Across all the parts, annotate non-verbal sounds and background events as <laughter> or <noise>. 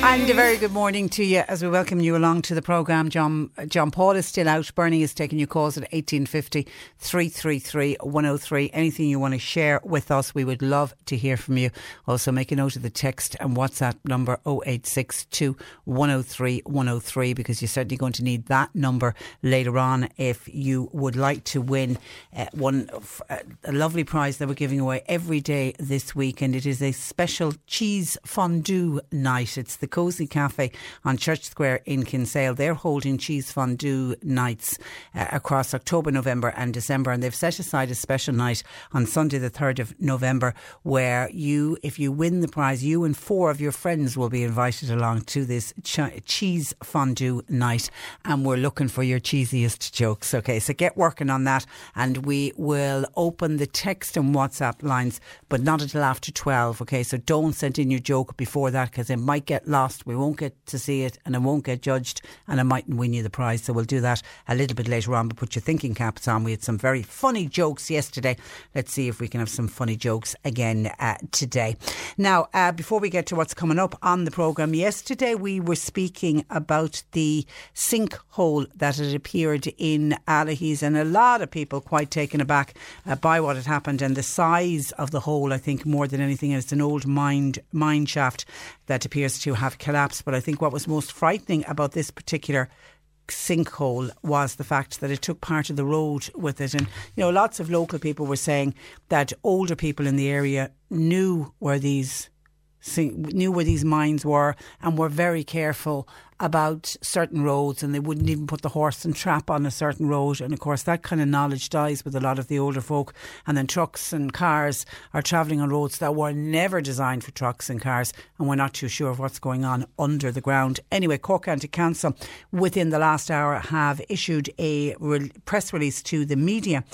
And a very good morning to you as we welcome you along to the programme. John John Paul is still out. Bernie is taking your calls at 1850 333 103. Anything you want to share with us, we would love to hear from you. Also, make a note of the text and WhatsApp number 0862 103 103 because you're certainly going to need that number later on if you would like to win uh, one uh, a lovely prize that we're giving away every day this week. And it is a special cheese fondue night. It's the Cozy Cafe on Church Square in Kinsale. They're holding cheese fondue nights uh, across October, November, and December, and they've set aside a special night on Sunday, the 3rd of November, where you, if you win the prize, you and four of your friends will be invited along to this ch- cheese fondue night, and we're looking for your cheesiest jokes. Okay, so get working on that, and we will open the text and WhatsApp lines, but not until after 12. Okay, so don't send in your joke before that because it might get lost. We won't get to see it and it won't get judged and I mightn't win you the prize. So we'll do that a little bit later on, but put your thinking caps on. We had some very funny jokes yesterday. Let's see if we can have some funny jokes again uh, today. Now, uh, before we get to what's coming up on the programme, yesterday we were speaking about the sinkhole that had appeared in Allihies and a lot of people quite taken aback uh, by what had happened and the size of the hole, I think, more than anything. It's an old mine, mine shaft that appears to have collapsed. But I think what was most frightening about this particular sinkhole was the fact that it took part of the road with it. And, you know, lots of local people were saying that older people in the area knew where these knew where these mines were and were very careful about certain roads and they wouldn't even put the horse and trap on a certain road. And of course, that kind of knowledge dies with a lot of the older folk. And then trucks and cars are travelling on roads that were never designed for trucks and cars. And we're not too sure of what's going on under the ground. Anyway, Cork County Council within the last hour have issued a re- press release to the media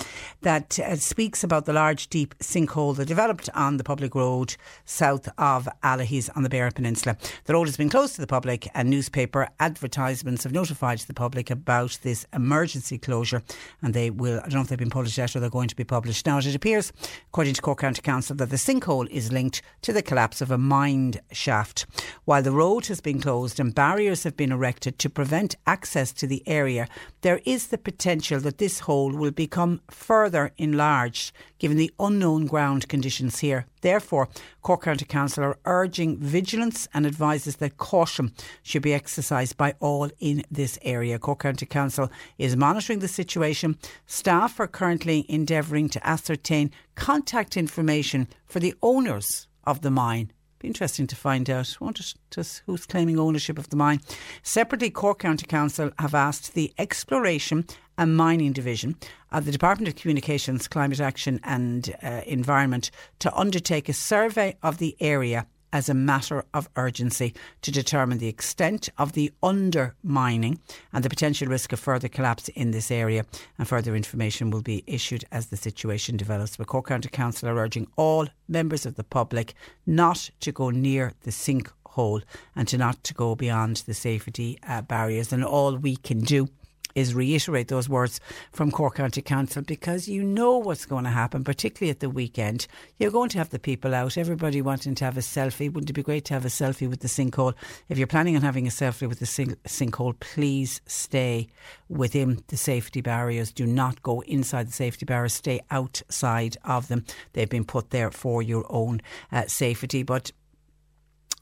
that uh, speaks about the large, deep sinkhole that developed on the public road south of Allihies on the Beara Peninsula. The road has been closed to the public and newspaper advertisements have notified the public about this emergency closure and they will, I don't know if they've been published yet or they're going to be published now. It appears, according to Cork County Council, that the sinkhole is linked to the collapse of a mine shaft. While the road has been closed and barriers have been erected to prevent access to the area, there is the potential that this hole will become further enlarged given the unknown ground conditions here. Therefore, Cork County Council are urging vigilance and advises that caution should be exercised by all in this area. Cork County Council is monitoring the situation. Staff are currently endeavouring to ascertain contact information for the owners of the mine be interesting to find out won't it, just who's claiming ownership of the mine. Separately, Cork County Council have asked the Exploration and Mining Division of the Department of Communications, Climate Action and uh, Environment to undertake a survey of the area as a matter of urgency to determine the extent of the undermining and the potential risk of further collapse in this area. And further information will be issued as the situation develops. But Cork County Council are urging all members of the public not to go near the sinkhole and to not to go beyond the safety uh, barriers. And all we can do is reiterate those words from Cork County Council because you know what's going to happen, particularly at the weekend. You're going to have the people out, everybody wanting to have a selfie. Wouldn't it be great to have a selfie with the sinkhole? If you're planning on having a selfie with the sink- sinkhole, please stay within the safety barriers. Do not go inside the safety barriers, stay outside of them. They've been put there for your own uh, safety. But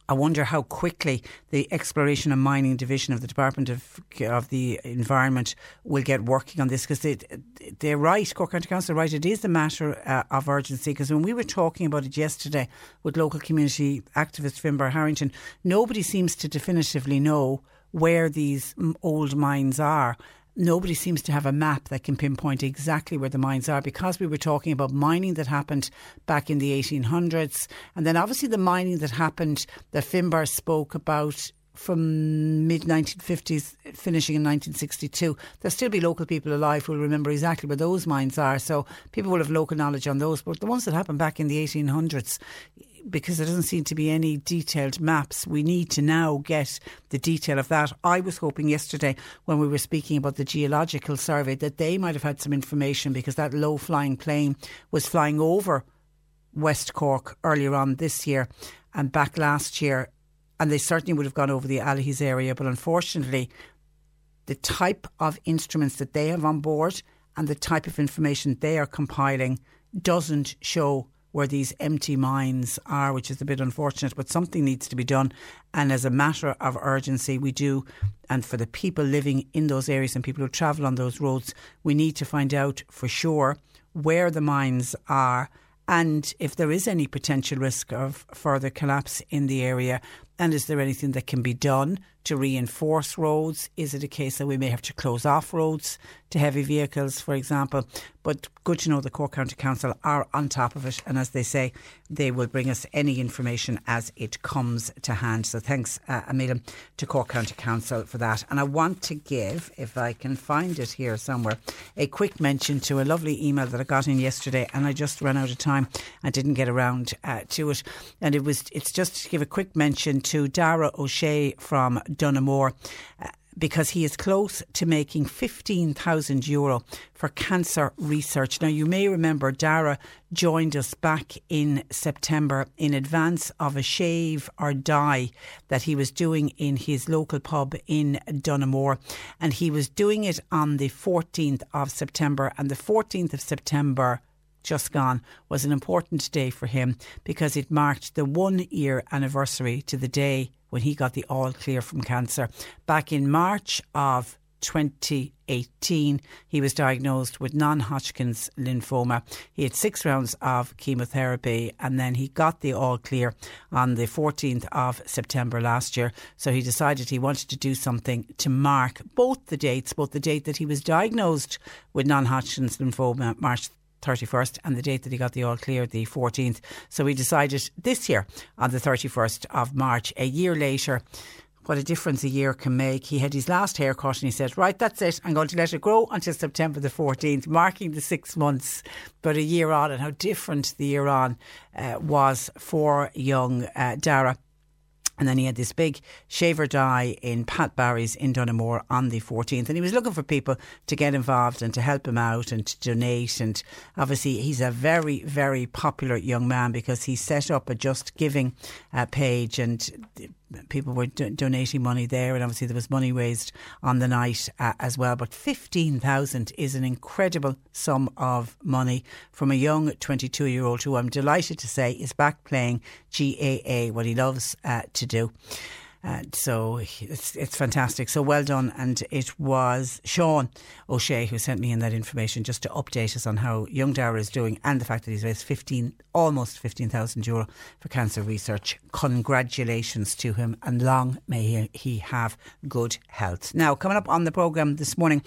I wonder how quickly the Exploration and Mining Division of the Department of, of the Environment will get working on this because they, they're right, Cork County Council, right, it is a matter uh, of urgency because when we were talking about it yesterday with local community activist Finbar Harrington, nobody seems to definitively know where these old mines are nobody seems to have a map that can pinpoint exactly where the mines are because we were talking about mining that happened back in the 1800s and then obviously the mining that happened that Finbar spoke about from mid 1950s finishing in 1962 there'll still be local people alive who will remember exactly where those mines are. So people will have local knowledge on those. But the ones that happened back in the 1800s because there doesn't seem to be any detailed maps. We need to now get the detail of that. I was hoping yesterday when we were speaking about the geological survey that they might have had some information because that low flying plane was flying over West Cork earlier on this year and back last year. And they certainly would have gone over the Allihies area. But unfortunately, the type of instruments that they have on board and the type of information they are compiling doesn't show where these empty mines are, which is a bit unfortunate, but something needs to be done. And as a matter of urgency, we do. And for the people living in those areas and people who travel on those roads, we need to find out for sure where the mines are and if there is any potential risk of further collapse in the area. And is there anything that can be done to reinforce roads? Is it a case that we may have to close off roads to heavy vehicles, for example? But good to know the Cork County Council are on top of it. And as they say, they will bring us any information as it comes to hand. So thanks, uh, Amelia, to Cork County Council for that. And I want to give, if I can find it here somewhere, a quick mention to a lovely email that I got in yesterday. And I just ran out of time and didn't get around uh, to it. And it was, it's just to give a quick mention to Dara O'Shea from Donoughmore. Uh, because he is close to making 15,000 euro for cancer research. Now, you may remember Dara joined us back in September in advance of a shave or dye that he was doing in his local pub in Donoughmore. And he was doing it on the 14th of September. And the 14th of September, just gone was an important day for him because it marked the one year anniversary to the day when he got the all clear from cancer. Back in March of 2018, he was diagnosed with non Hodgkin's lymphoma. He had six rounds of chemotherapy and then he got the all clear on the 14th of September last year. So he decided he wanted to do something to mark both the dates, both the date that he was diagnosed with non Hodgkin's lymphoma, March 31st and the date that he got the all clear, the 14th. So we decided this year on the 31st of March, a year later, what a difference a year can make. He had his last haircut and he said, Right, that's it. I'm going to let it grow until September the 14th, marking the six months. But a year on, and how different the year on uh, was for young uh, Dara. And then he had this big shaver die in Pat Barry's in Donoughmore on the 14th. And he was looking for people to get involved and to help him out and to donate. And obviously, he's a very, very popular young man because he set up a Just Giving uh, page and people were do- donating money there, and obviously there was money raised on the night uh, as well. But fifteen thousand is an incredible sum of money from a young twenty-two-year-old who I'm delighted to say is back playing GAA, what he loves uh, to do. Uh, so it's it's fantastic. So well done. And it was Sean O'Shea who sent me in that information just to update us on how young Dara is doing and the fact that he's raised 15, almost 15,000 euro for cancer research. Congratulations to him and long may he, have good health. Now, coming up on the programme this morning,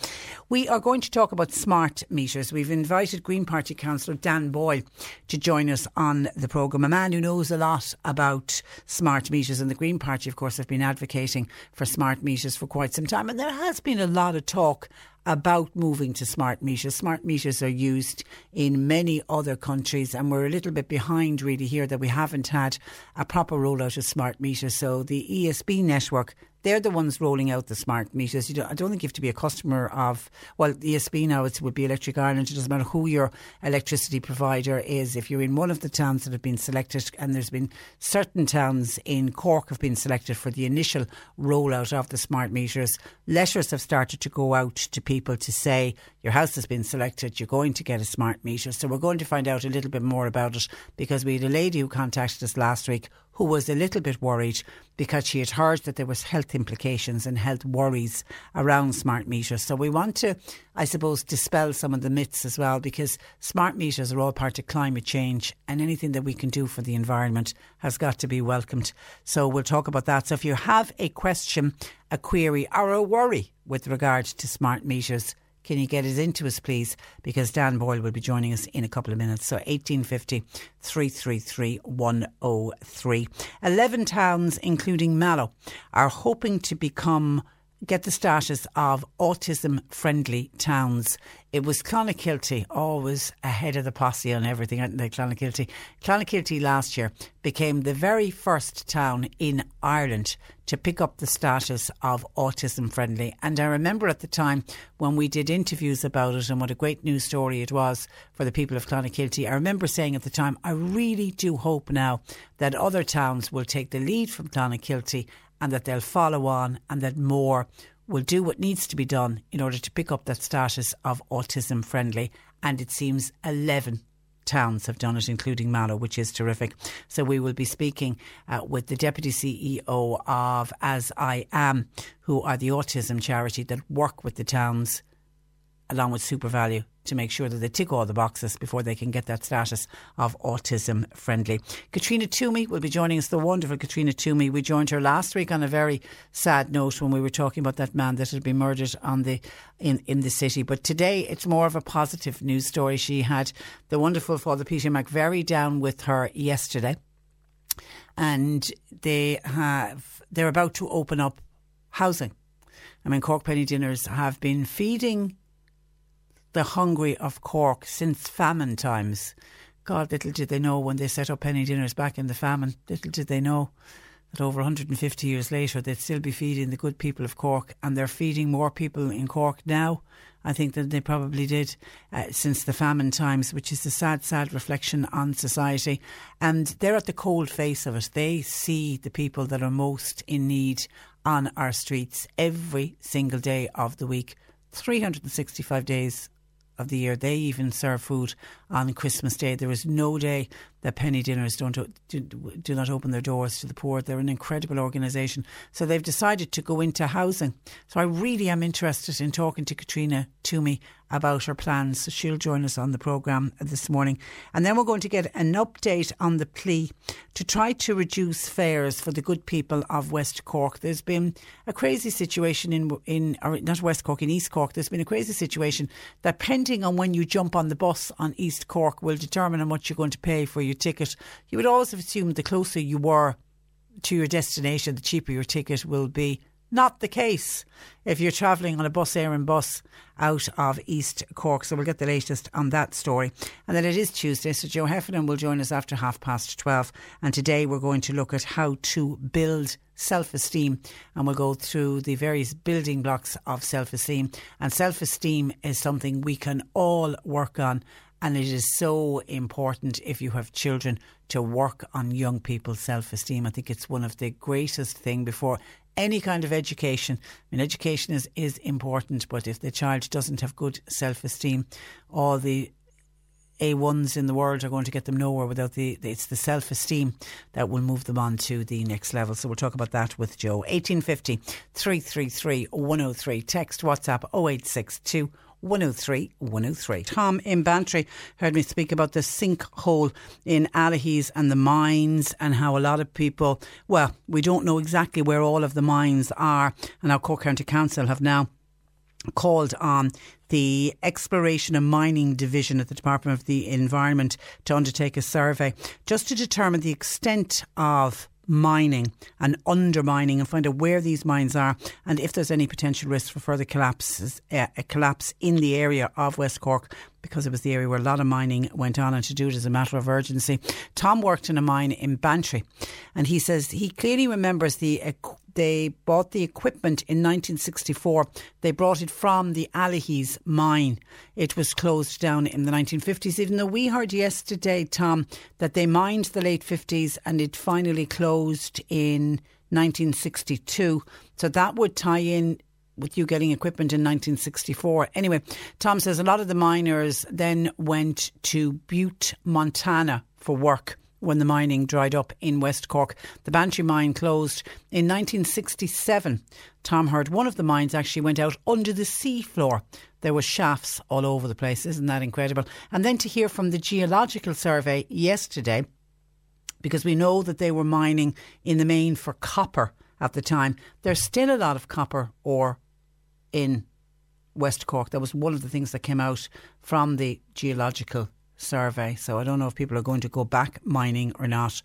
we are going to talk about smart meters. We've invited Green Party councillor Dan Boyle to join us on the programme, a man who knows a lot about smart meters. And the Green Party, of course, have been advocating for smart meters for quite some time. And there has been a lot of talk about moving to smart meters. Smart meters are used in many other countries, and we're a little bit behind really here that we haven't had a proper rollout of smart meters. So the ESB network they're the ones rolling out the smart meters. You don't, I don't think you have to be a customer of, well, ESB now it would be Electric Ireland. It doesn't matter who your electricity provider is. If you're in one of the towns that have been selected, and there's been certain towns in Cork have been selected for the initial rollout of the smart meters, letters have started to go out to people to say, your house has been selected, you're going to get a smart meter. So we're going to find out a little bit more about it because we had a lady who contacted us last week who was a little bit worried because she had heard that there was health implications and health worries around smart meters. So we want to, I suppose, dispel some of the myths as well because smart meters are all part of climate change and anything that we can do for the environment has got to be welcomed. So we'll talk about that. So if you have a question, a query or a worry with regard to smart meters, can you get it into us, please? Because Dan Boyle will be joining us in a couple of minutes. So 1850 333 103. 11 towns, including Mallow, are hoping to become get the status of autism friendly towns. It was Clonakilty, always ahead of the posse on everything, aren't they, Clonakilty? Clonakilty last year became the very first town in Ireland to pick up the status of autism friendly. And I remember at the time when we did interviews about it and what a great news story it was for the people of Clonakilty. I remember saying at the time, I really do hope now that other towns will take the lead from Clonakilty and that they'll follow on and that more will do what needs to be done in order to pick up that status of autism friendly. And it seems 11 towns have done it, including Mallow, which is terrific. So we will be speaking uh, with the Deputy CEO of As I Am, who are the autism charity that work with the towns along with SuperValu to make sure that they tick all the boxes before they can get that status of autism friendly. Katrina Toomey will be joining us, the wonderful Katrina Toomey. We joined her last week on a very sad note when we were talking about that man that had been murdered on the in, in the city. But today it's more of a positive news story. She had the wonderful Father Peter McVerry down with her yesterday. And they have they're about to open up housing. I mean, Cork Penny Dinners have been feeding the hungry of Cork since famine times. God, little did they know when they set up penny dinners back in the famine, little did they know that over 150 years later they'd still be feeding the good people of Cork and they're feeding more people in Cork now, I think, than they probably did uh, since the famine times, which is a sad, sad reflection on society. And they're at the cold face of it. They see the people that are most in need on our streets every single day of the week, 365 days of the year. They even serve food on Christmas Day. There is no day that penny dinners don't do, do not open their doors to the poor. They're an incredible organisation. So they've decided to go into housing. So I really am interested in talking to Katrina Toomey about her plans. So she'll join us on the programme this morning. And then we're going to get an update on the plea to try to reduce fares for the good people of West Cork. There's been a crazy situation in, in not West Cork, in East Cork. There's been a crazy situation that depending on when you jump on the bus on East Cork will determine how much you're going to pay for your ticket. You would always have assumed the closer you were to your destination, the cheaper your ticket will be. Not the case if you're travelling on a Bus Éireann bus out of East Cork. So we'll get the latest on that story. And then it is Tuesday, so Joe Heffernan will join us after half past 12. And today we're going to look at how to build self esteem and we'll go through the various building blocks of self esteem. And self esteem is something we can all work on and it is so important if you have children to work on young people's self esteem. I think it's one of the greatest thing before any kind of education. I mean, education is, is important, but if the child doesn't have good self esteem, all the A1s in the world are going to get them nowhere without the, it's the self esteem that will move them on to the next level. So we'll talk about that with Joe. 1850 333 103. Text WhatsApp 0862 103 103. Tom in Bantry heard me speak about the sinkhole in Allihies and the mines and how a lot of people, well, we don't know exactly where all of the mines are. And our Cork County Council have now called on the Exploration and Mining Division at the Department of the Environment to undertake a survey just to determine the extent of mining and undermining and find out where these mines are and if there's any potential risk for further collapses, uh, a collapse in the area of West Cork because it was the area where a lot of mining went on and to do it as a matter of urgency. Tom worked in a mine in Bantry and he says he clearly remembers the they bought the equipment in 1964. They brought it from the Allihies mine. It was closed down in the 1950s, even though we heard yesterday, Tom, that they mined the late 50s and it finally closed in 1962. So that would tie in with you getting equipment in 1964. Anyway, Tom says a lot of the miners then went to Butte, Montana for work when the mining dried up in West Cork. The Bantry mine closed in 1967. Tom heard one of the mines actually went out under the sea floor. There were shafts all over the place. Isn't that incredible? And then to hear from the Geological Survey yesterday, because we know that they were mining in the main for copper at the time. There's still a lot of copper ore in West Cork. That was one of the things that came out from the Geological survey. So I don't know if people are going to go back mining or not.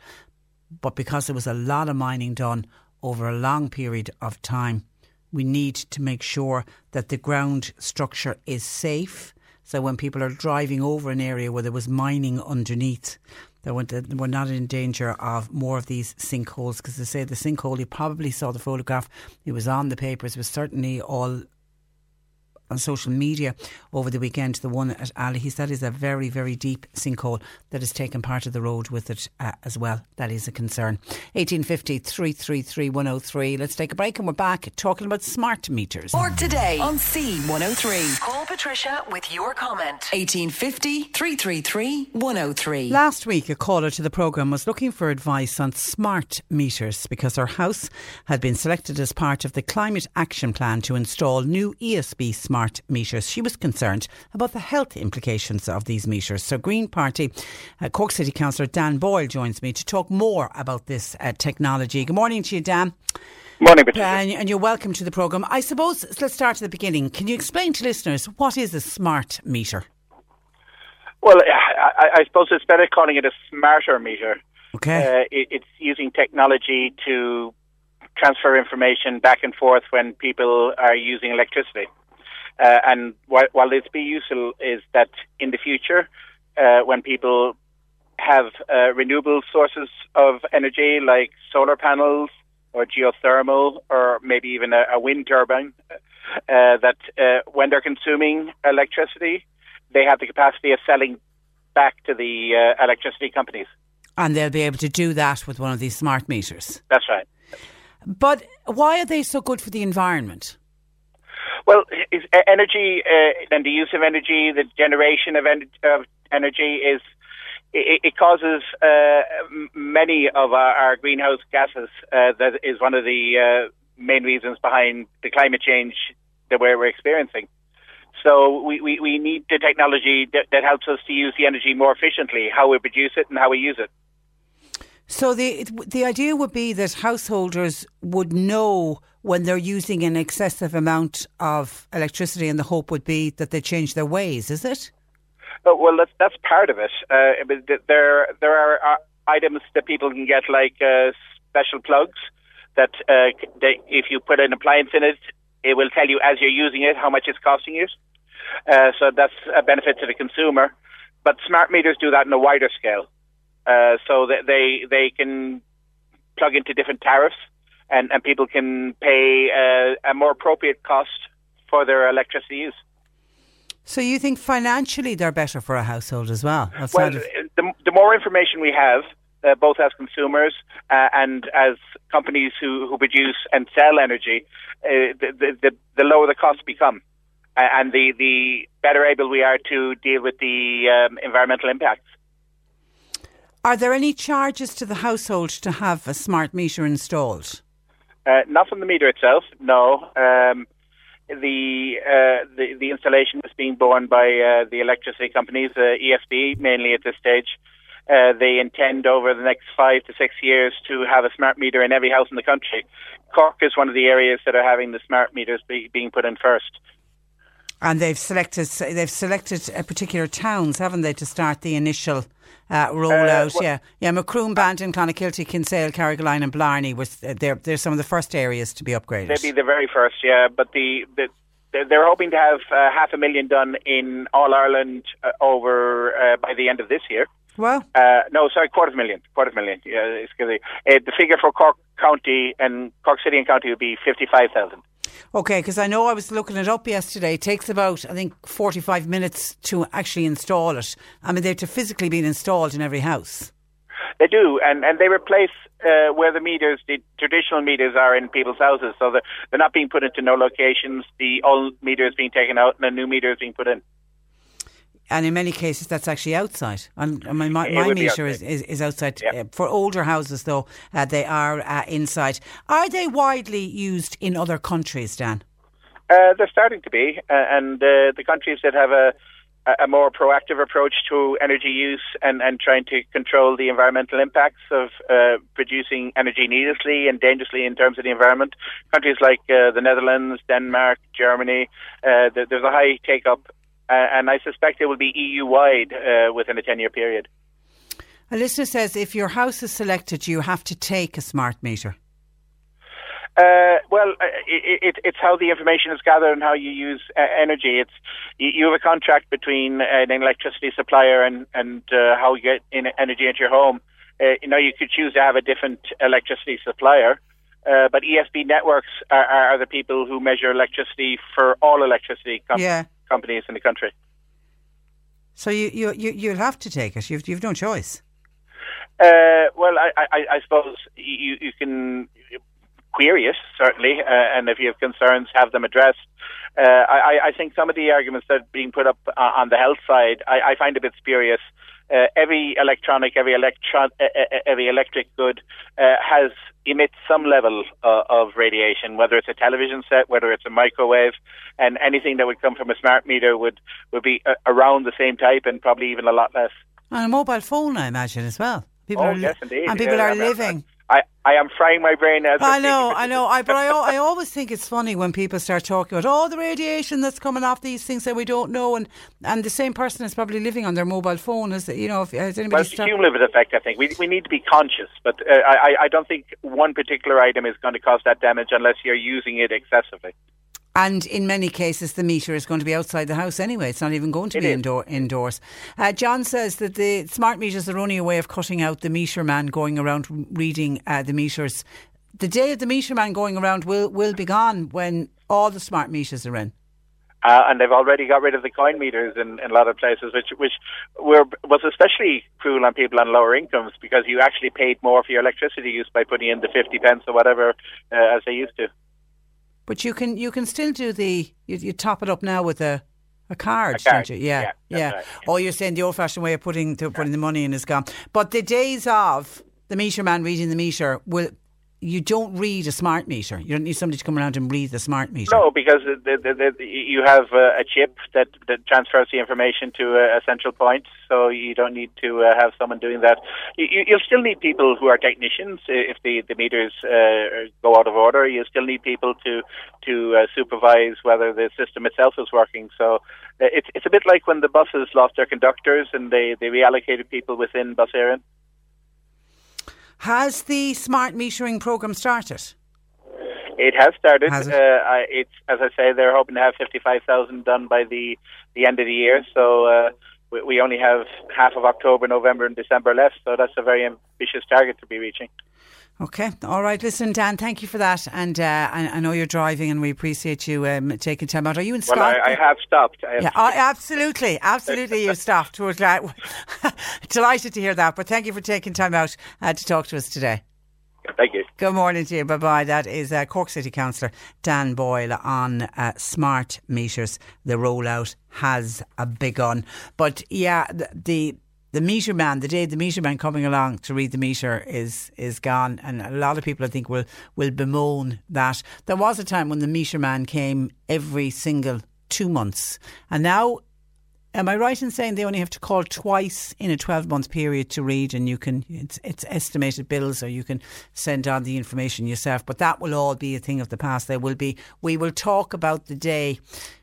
But because there was a lot of mining done over a long period of time, we need to make sure that the ground structure is safe. So when people are driving over an area where there was mining underneath, that we're not in danger of more of these sinkholes. Because they say the sinkhole, you probably saw the photograph. It was on the papers. It was certainly all on social media over the weekend, the one at Ali. He said is a very, very deep sinkhole that has taken part of the road with it uh, as well. That is a concern. 1850 333 103. Let's take a break and we're back talking about smart meters. Or today on C103. Call Patricia with your comment. 1850 333 103. Last week, a caller to the programme was looking for advice on smart meters because her house had been selected as part of the Climate Action Plan to install new ESB smart meters. She was concerned about the health implications of these meters. So, Green Party uh, Cork City Councillor Dan Boyle joins me to talk more about this uh, technology. Good morning to you, Dan. Morning, Patricia. And, and you're welcome to the programme. I suppose let's start at the beginning. Can you explain to listeners what is a smart meter? Well, I, I suppose it's better calling it a smarter meter. Okay. Uh, it, it's using technology to transfer information back and forth when people are using electricity. Uh, and while, while this be useful, is that in the future, uh, when people have uh, renewable sources of energy like solar panels or geothermal or maybe even a, a wind turbine, uh, that uh, when they're consuming electricity, they have the capacity of selling back to the uh, electricity companies. And they'll be able to do that with one of these smart meters. That's right. But why are they so good for the environment? Well, is, energy uh, and the use of energy, the generation of, en- of energy is it, it causes uh, many of our, our greenhouse gases. Uh, that is one of the uh, main reasons behind the climate change that we're, we're experiencing. So we, we, we need the technology that, that helps us to use the energy more efficiently, how we produce it and how we use it. So the the idea would be that householders would know when they're using an excessive amount of electricity, and the hope would be that they change their ways. Is it? Uh, well, that's that's part of it. Uh, there there are uh, items that people can get like uh, special plugs that uh, they, if you put an appliance in it, it will tell you as you're using it how much it's costing you. Uh, so that's a benefit to the consumer. But smart meters do that on a wider scale, uh, so that they they can plug into different tariffs, and, and people can pay uh, a more appropriate cost for their electricity use. So you think financially they're better for a household as well? Well, the, the more information we have, uh, both as consumers uh, and as companies who, who produce and sell energy, uh, the, the, the, the lower the costs become. Uh, and the, the better able we are to deal with the um, environmental impacts. Are there any charges to the household to have a smart meter installed? Uh, not from the meter itself, no. Um, the, uh, the the installation is being borne by uh, the electricity companies, uh, ESB mainly at this stage. Uh, they intend over the next five to six years to have a smart meter in every house in the country. Cork is one of the areas that are having the smart meters be, being put in first. And they've selected they've selected uh, particular towns, haven't they, to start the initial uh, rollout? well- yeah, yeah. Macroom, Bandon, Clonakilty, Kinsale, Carrigaline, and Blarney was uh, they're they're some of the first areas to be upgraded. They'd be the very first, yeah. But the, the they're hoping to have uh, half a million done in all Ireland uh, over uh, by the end of this year. well, Uh, no, sorry, quarter of a million. Quarter of a million. Yeah, it's gonna, uh, the figure for Cork County and Cork City and County would be fifty-five thousand. Okay, because I know I was looking it up yesterday. It takes about I think forty five minutes to actually install it. I mean, they're to physically being installed in every house. They do, and, and they replace uh, where the meters, the traditional meters, are in people's houses. So they're, they're not being put into no locations. The old meter is being taken out, and a new meter is being put in. And in many cases, that's actually outside. And I mean, my, my would meter is, outside. is, is outside. Yeah. Uh, for older houses, though, uh, they are uh, inside. Are they widely used in other countries, Dan? Uh, they're starting to be, uh, and uh, the countries that have a, a more proactive approach to energy use and, and trying to control the environmental impacts of uh, producing energy needlessly and dangerously in terms of the environment, countries like uh, the Netherlands, Denmark, Germany, uh, there's a high take up, and I suspect it will be EU wide uh, within a 10 year period. A listener says if your house is selected, you have to take a smart meter. Uh, well, uh, it, it, it's how the information is gathered and how you use uh, energy. It's you, you have a contract between uh, an electricity supplier and and uh, how you get in energy into your home. Uh, you know, you could choose to have a different electricity supplier, uh, but ESB networks are, are the people who measure electricity for all electricity companies. Yeah. Companies in the country. So you, you, you, you'll have to take it. You've, you've no choice. Uh, well, I, I, I suppose you, you can query it certainly, uh, and if you have concerns, have them addressed. Uh, I, I think some of the arguments that are being put up uh, on the health side, I, I find a bit spurious. Uh, every electronic, every electron, uh, uh, every electric good uh, has emits some level uh, of radiation, whether it's a television set, whether it's a microwave, and anything that would come from a smart meter would would be uh, around the same type and probably even a lot less. And a mobile phone, I imagine, as well. People Oh, are yes, indeed. And people Yeah, are living. I, I am frying my brain as I know. I know. I, but I, I always think it's funny when people start talking about oh the radiation that's coming off these things that we don't know, and and the same person is probably living on their mobile phone. Is you know, if, has anybody Well, it's a start- cumulative effect, I think. We, we need to be conscious, but uh, I, I don't think one particular item is going to cause that damage unless you're using it excessively. And in many cases, the meter is going to be outside the house anyway. It's not even going to It be indoor, indoors. Uh, John says that the smart meters are only a way of cutting out the meter man going around reading uh, the meters. The day of the meter man going around will, will be gone when all the smart meters are in. Uh, and they've already got rid of the coin meters in, in a lot of places, which which were was especially cruel on people on lower incomes because you actually paid more for your electricity use by putting in the fifty pence or whatever uh, as they used to. But you can you can still do the you, you top it up now with a a card, A card, don't you? Yeah, yeah, yeah. right. Oh, you're saying the old-fashioned way of putting to putting the money in is gone. But the days of the meter man reading the meter will. You don't read a smart meter. You don't need somebody to come around and read the smart meter. No, because the, the, the, you have uh, a chip that, that transfers the information to a, central point, so you don't need to uh, have someone doing that. You, you'll still need people who are technicians if the, the meters uh, go out of order. You still need people to to uh, supervise whether the system itself is working. So uh, it's it's a bit like when the buses lost their conductors and they, they reallocated people within Bus Éireann. Has the smart metering program started? It has started. Has it? Uh, it's as I say, they're hoping to have fifty-five thousand done by the the end of the year. So uh, we, we only have half of October, November, and December left. So that's a very ambitious target to be reaching. Okay, all right. Listen, Dan, thank you for that. And uh, I, I know you're driving, and we appreciate you um, taking time out. Are you in Well, Scotland? I, I have stopped. I have Yeah, oh, absolutely, absolutely. You <laughs> stopped. We're glad, <laughs> delighted to hear that. But thank you for taking time out uh, to talk to us today. Thank you. Good morning to you. Bye bye. That is uh, Cork City Councillor Dan Boyle on uh, smart meters. The rollout has a begun. But yeah, the, the the meter man, the day the meter man coming along to read the meter is is gone, and a lot of people I think will will bemoan that. There was a time when the meter man came every single two months, and now Am I right in saying they only have to call twice in a 12 month period to read and you can, it's, it's estimated bills or you can send on the information yourself. But that will all be a thing of the past. There will be, we will talk about the day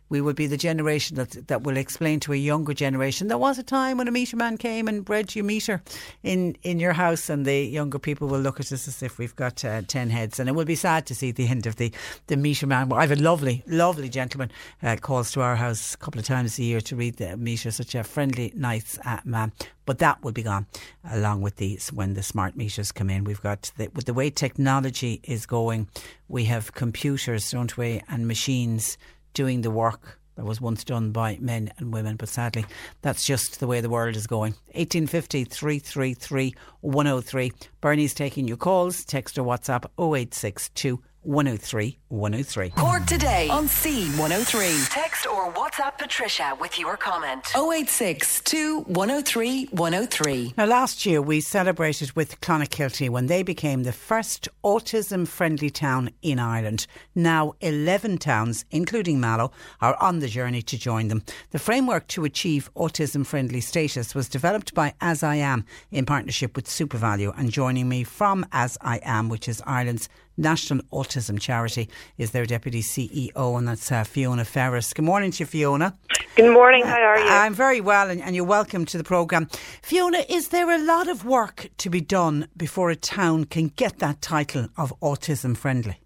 we will be the generation that that will explain to a younger generation there was a time when a meter man came and bred you meter in in your house, and the younger people will look at us as if we've got uh, ten heads, and it will be sad to see the end of the the meter man. Well, I have a lovely, lovely gentleman uh, calls to our house a couple of times a year to read the meter, such a friendly, nice uh, man. But that will be gone along with these when the smart meters come in. We've got the, with the way technology is going, we have computers, don't we, and machines doing the work that was once done by men and women. But sadly, that's just the way the world is going. 1850 333 103. Bernie's taking your calls. Text or WhatsApp 0862 103 103. Cork today on C103. Text or WhatsApp Patricia with your comment. 086 103 103. Now, last year we celebrated with Clonakilty when they became the first autism friendly town in Ireland. Now, 11 towns, including Mallow, are on the journey to join them. The framework to achieve autism friendly status was developed by As I Am in partnership with SuperValu. And joining me from As I Am, which is Ireland's National Autism Charity, is their Deputy CEO, and that's uh, Fiona Ferris. Good morning to you, Fiona. Good morning. How are you? I'm very well, and, and you're welcome to the programme. Fiona, is there a lot of work to be done before a town can get that title of autism friendly?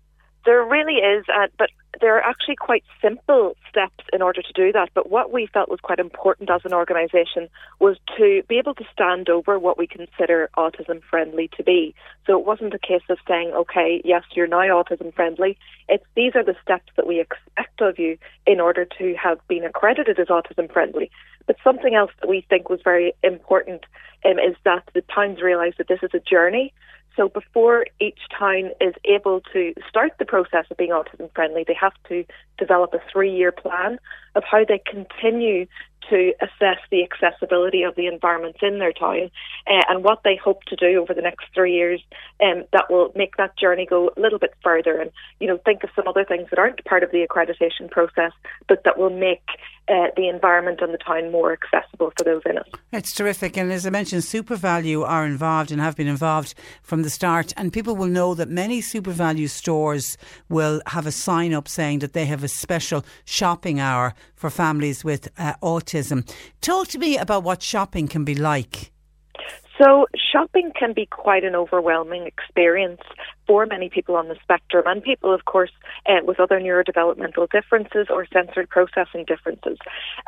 There really is, uh, but there are actually quite simple steps in order to do that. But what we felt was quite important as an organisation was to be able to stand over what we consider autism friendly to be. So it wasn't a case of saying, okay, yes, you're now autism friendly. It's these are the steps that we expect of you in order to have been accredited as autism friendly. But something else that we think was very important um, is that the towns realise that this is a journey. So before each town is able to start the process of being autism friendly, they have to develop a three year plan of how they continue to assess the accessibility of the environments in their town uh, and what they hope to do over the next three years um, that will make that journey go a little bit further. And you know think of some other things that aren't part of the accreditation process but that will make uh, the environment and the town more accessible for those in it. It's terrific. And as I mentioned, SuperValu are involved and have been involved from the start. And people will know that many SuperValu stores will have a sign up saying that they have a special shopping hour for families with uh, autism. Talk to me about what shopping can be like. So, shopping can be quite an overwhelming experience for many people on the spectrum, and people, of course, uh, with other neurodevelopmental differences or sensory processing differences.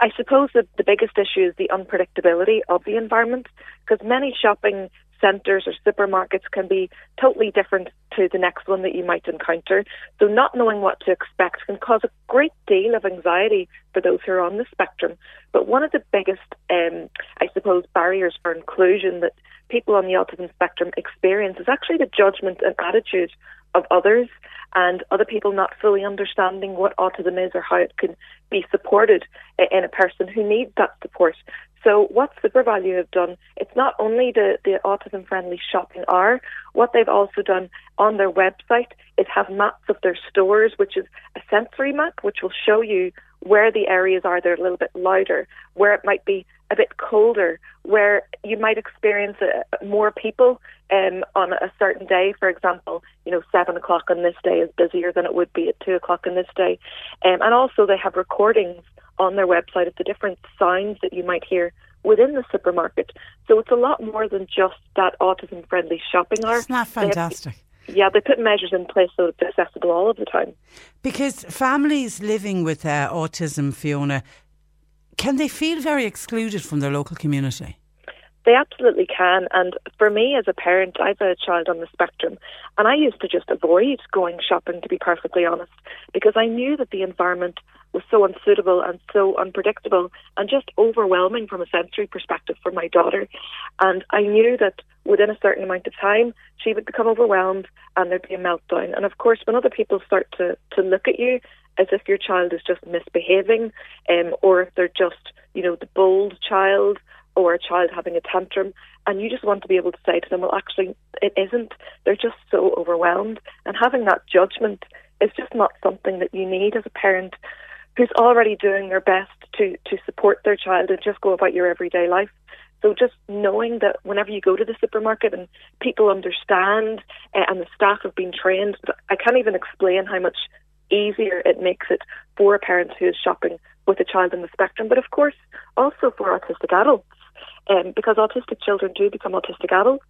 I suppose that the biggest issue is the unpredictability of the environment, because many shopping centres or supermarkets can be totally different to the next one that you might encounter. So, not knowing what to expect can cause a great deal of anxiety for those who are on the spectrum. But one of the biggest, um, I suppose, barriers for inclusion that people on the autism spectrum experience is actually the judgment and attitude of others and other people not fully understanding what autism is or how it can be supported in a person who needs that support. So what SuperValu have done, it's not only the, the autism friendly shopping hour, what they've also done on their website is have maps of their stores, which is a sensory map, which will show you where the areas are that are a little bit louder, where it might be a bit colder, where you might experience uh more people um, on a certain day. For example, you know, seven o'clock on this day is busier than it would be at two o'clock on this day. Um, and also, they have recordings on their website of the different signs that you might hear within the supermarket. So it's a lot more than just that autism friendly shopping hour. Isn't that have- fantastic? yeah, they put measures in place so it's accessible all of the time. Because families living with uh, autism, Fiona, can they feel very excluded from their local community? They absolutely can. And for me as a parent, I've a child on the spectrum, and I used to just avoid going shopping, to be perfectly honest, because I knew that the environment was so unsuitable and so unpredictable and just overwhelming from a sensory perspective for my daughter. And I knew that within a certain amount of time, she would become overwhelmed and there'd be a meltdown. And of course, when other people start to, to look at you as if your child is just misbehaving, um, or if they're just, you know, the bold child or a child having a tantrum, and you just want to be able to say to them, well, actually, it isn't. They're just so overwhelmed. And having that judgment is just not something that you need as a parent who's already doing their best to, to support their child and just go about your everyday life. So just knowing that whenever you go to the supermarket and people understand uh, and the staff have been trained, I can't even explain how much easier it makes it for a parent who is shopping with a child in the spectrum, but of course also for autistic adults. Um, because autistic children do become autistic adults.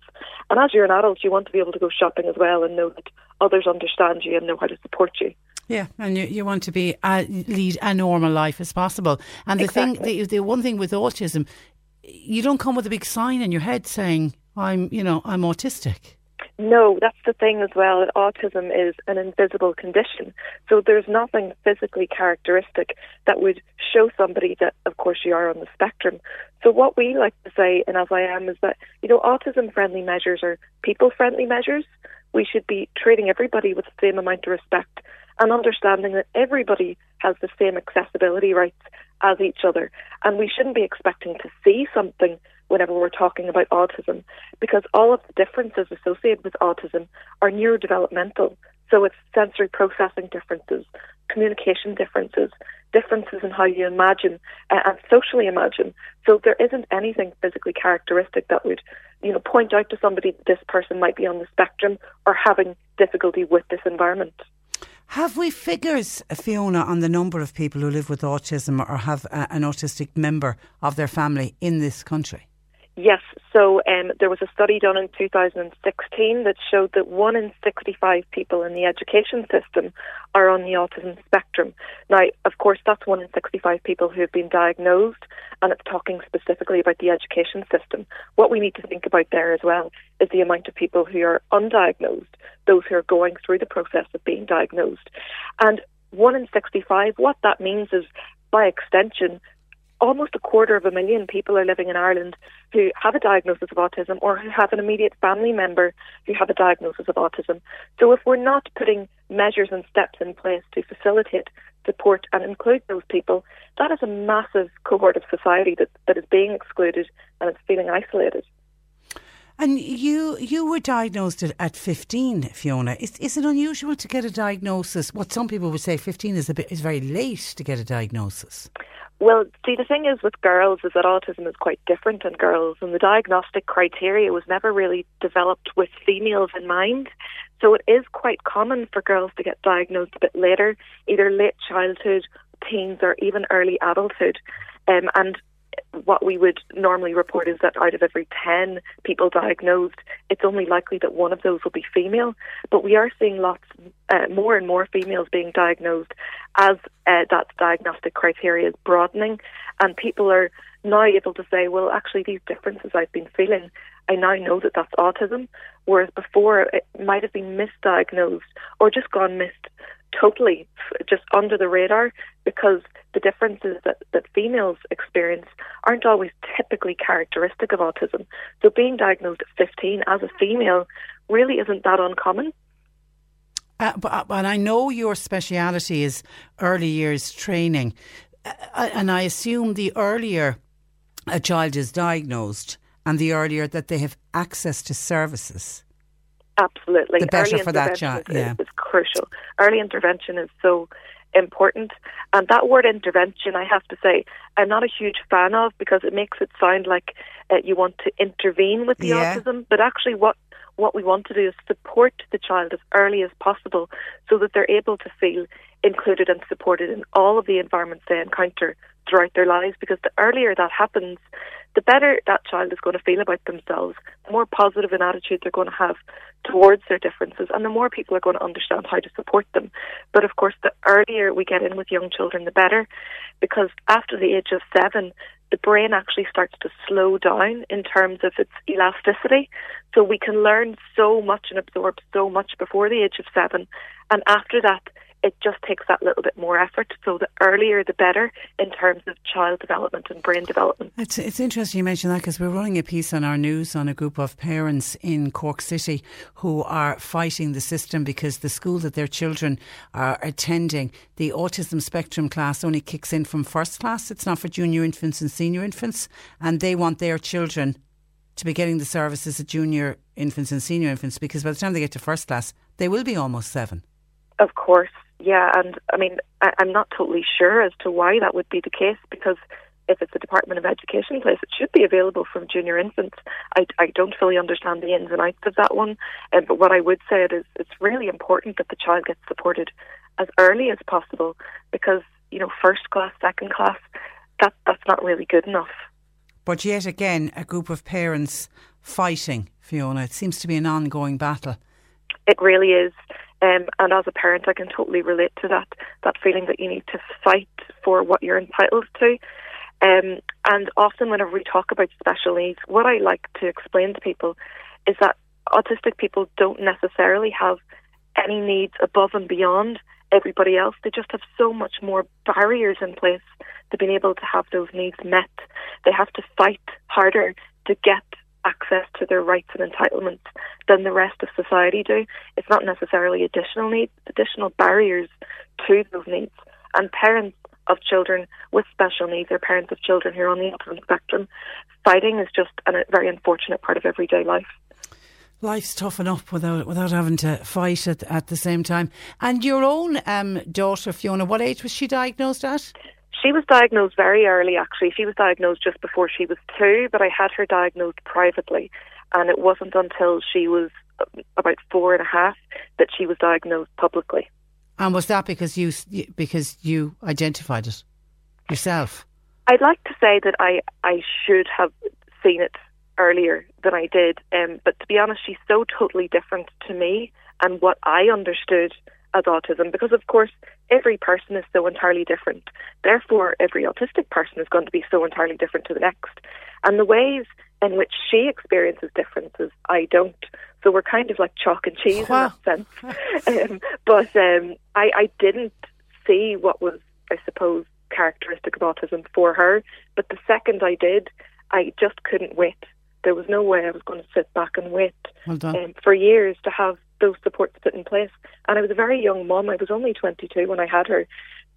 And as you're an adult, you want to be able to go shopping as well and know that others understand you and know how to support you. Yeah, and you, you want to be uh, lead a normal life as possible. And the Exactly. thing, the, the one thing with autism, you don't come with a big sign in your head saying I'm, you know, I'm autistic. No, that's the thing as well. that Autism is an invisible condition. So there's nothing physically characteristic that would show somebody that, of course, you are on the spectrum. So what we like to say in As I Am is that, you know, autism friendly measures are people friendly measures. We should be treating everybody with the same amount of respect and understanding that everybody has the same accessibility rights as each other. And we shouldn't be expecting to see something whenever we're talking about autism because all of the differences associated with autism are neurodevelopmental. So it's sensory processing differences, communication differences, differences in how you imagine uh, and socially imagine. So there isn't anything physically characteristic that would, you know, point out to somebody that this person might be on the spectrum or having difficulty with this environment. Have we figures, Fiona, on the number of people who live with autism or have a, an autistic member of their family in this country? Yes, so um, there was a study done in 2016 that showed that one in 65 people in the education system are on the autism spectrum. Now, of course, that's one in 65 people who have been diagnosed, and it's talking specifically about the education system. What we need to think about there as well is the amount of people who are undiagnosed, those who are going through the process of being diagnosed. And one in 65, what that means is, by extension, almost a quarter of a million people are living in Ireland who have a diagnosis of autism or who have an immediate family member who have a diagnosis of autism. So if we're not putting measures and steps in place to facilitate, support and include those people, that is a massive cohort of society that, that is being excluded and is feeling isolated. And you you were diagnosed at, at 15, Fiona. Is, is it unusual to get a diagnosis? What some people would say 15 is a bit is very late to get a diagnosis. Well, see, the thing is with girls is that autism is quite different in girls, and the diagnostic criteria was never really developed with females in mind. So it is quite common for girls to get diagnosed a bit later, either late childhood, teens, or even early adulthood. Um, and what we would normally report is that out of every 10 people diagnosed, it's only likely that one of those will be female. But we are seeing lots uh, more and more females being diagnosed as uh, that diagnostic criteria is broadening. And people are now able to say, well, actually, these differences I've been feeling, I now know that that's autism. Whereas before, it might have been misdiagnosed or just gone missed totally, just under the radar, because the differences that, that females experience aren't always typically characteristic of autism. So being diagnosed at 15 as a female really isn't that uncommon. Uh, but, uh, and I know your speciality is early years training, uh, uh, and I assume the earlier a child is diagnosed and the earlier that they have access to services. Absolutely. The better Early for that is- yeah. is crucial. Early intervention is so important. And that word intervention, I have to say, I'm not a huge fan of because it makes it sound like uh, you want to intervene with the Yeah. autism. But actually, what what we want to do is support the child as early as possible so that they're able to feel included and supported in all of the environments they encounter throughout their lives. Because the earlier that happens, the better that child is going to feel about themselves, the more positive an attitude they're going to have towards their differences, and the more people are going to understand how to support them. But of course, the earlier we get in with young children, the better, because after the age of seven, the brain actually starts to slow down in terms of its elasticity. So we can learn so much and absorb so much before the age of seven, and after that, it just takes that little bit more effort. So the earlier, the better in terms of child development and brain development. It's it's interesting you mention that because we're running a piece on our news on a group of parents in Cork City who are fighting the system because the school that their children are attending, the autism spectrum class only kicks in from first class. It's not for junior infants and senior infants, and they want their children to be getting the services at junior infants and senior infants because by the time they get to first class, they will be almost seven. Of course, yeah, and I mean, I, I'm not totally sure as to why that would be the case because if it's a Department of Education place, it should be available from junior infants. I, I don't fully understand the ins and outs of that one, uh, but what I would say is it's really important that the child gets supported as early as possible because you know first class, second class, that that's not really good enough. But yet again, a group of parents fighting, Fiona. It seems to be an ongoing battle. It really is. Um, and as a parent, I can totally relate to that that feeling that you need to fight for what you're entitled to. Um, and often, whenever we talk about special needs, what I like to explain to people is that autistic people don't necessarily have any needs above and beyond everybody else. They just have so much more barriers in place to being able to have those needs met. They have to fight harder to get access to their rights and entitlements than the rest of society do. It's not necessarily additional needs, additional barriers to those needs. And parents of children with special needs or parents of children who are on the autism spectrum, fighting is just a very unfortunate part of everyday life. Life's tough enough without without having to fight at, at the same time. And your own um, daughter, Fiona, what age was she diagnosed at? She was diagnosed very early, actually. She was diagnosed just before she was two, but I had her diagnosed privately. And it wasn't until she was about four and a half that she was diagnosed publicly. And was that because you because you identified it yourself? I'd like to say that I I should have seen it earlier than I did, um, but to be honest, she's so totally different to me and what I understood as autism. Because of course, every person is so entirely different. Therefore, every autistic person is going to be so entirely different to the next, and the ways in which she experiences differences, I don't. So we're kind of like chalk and cheese wow. in that sense. <laughs> um, but um, I, I didn't see what was, I suppose, characteristic of autism for her. But the second I did, I just couldn't wait. There was no way I was going to sit back and wait well um, for years to have those supports put in place. And I was a very young mom. I was only 22 when I had her.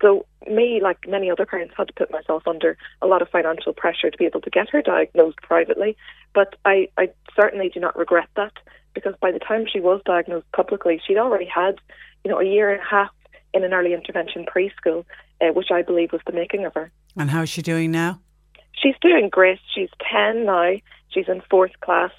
So me, like many other parents, had to put myself under a lot of financial pressure to be able to get her diagnosed privately. But I, I certainly do not regret that because by the time she was diagnosed publicly, she'd already had, you know, a year and a half in an early intervention preschool, uh, which I believe was the making of her. And how's she doing now? She's doing great. She's 10 now. She's in fourth class.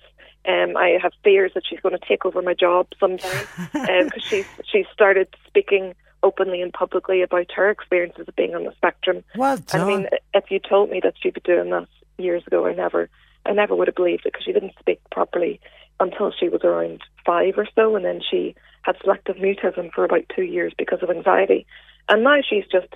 Um, I have fears that she's going to take over my job someday because <laughs> um, she's she's started speaking openly and publicly about her experiences of being on the spectrum. Well. I mean, if you told me that she'd be doing that years ago, I never, I never would have believed it because she didn't speak properly until she was around five or so, and then she had selective mutism for about two years because of anxiety, and now she's just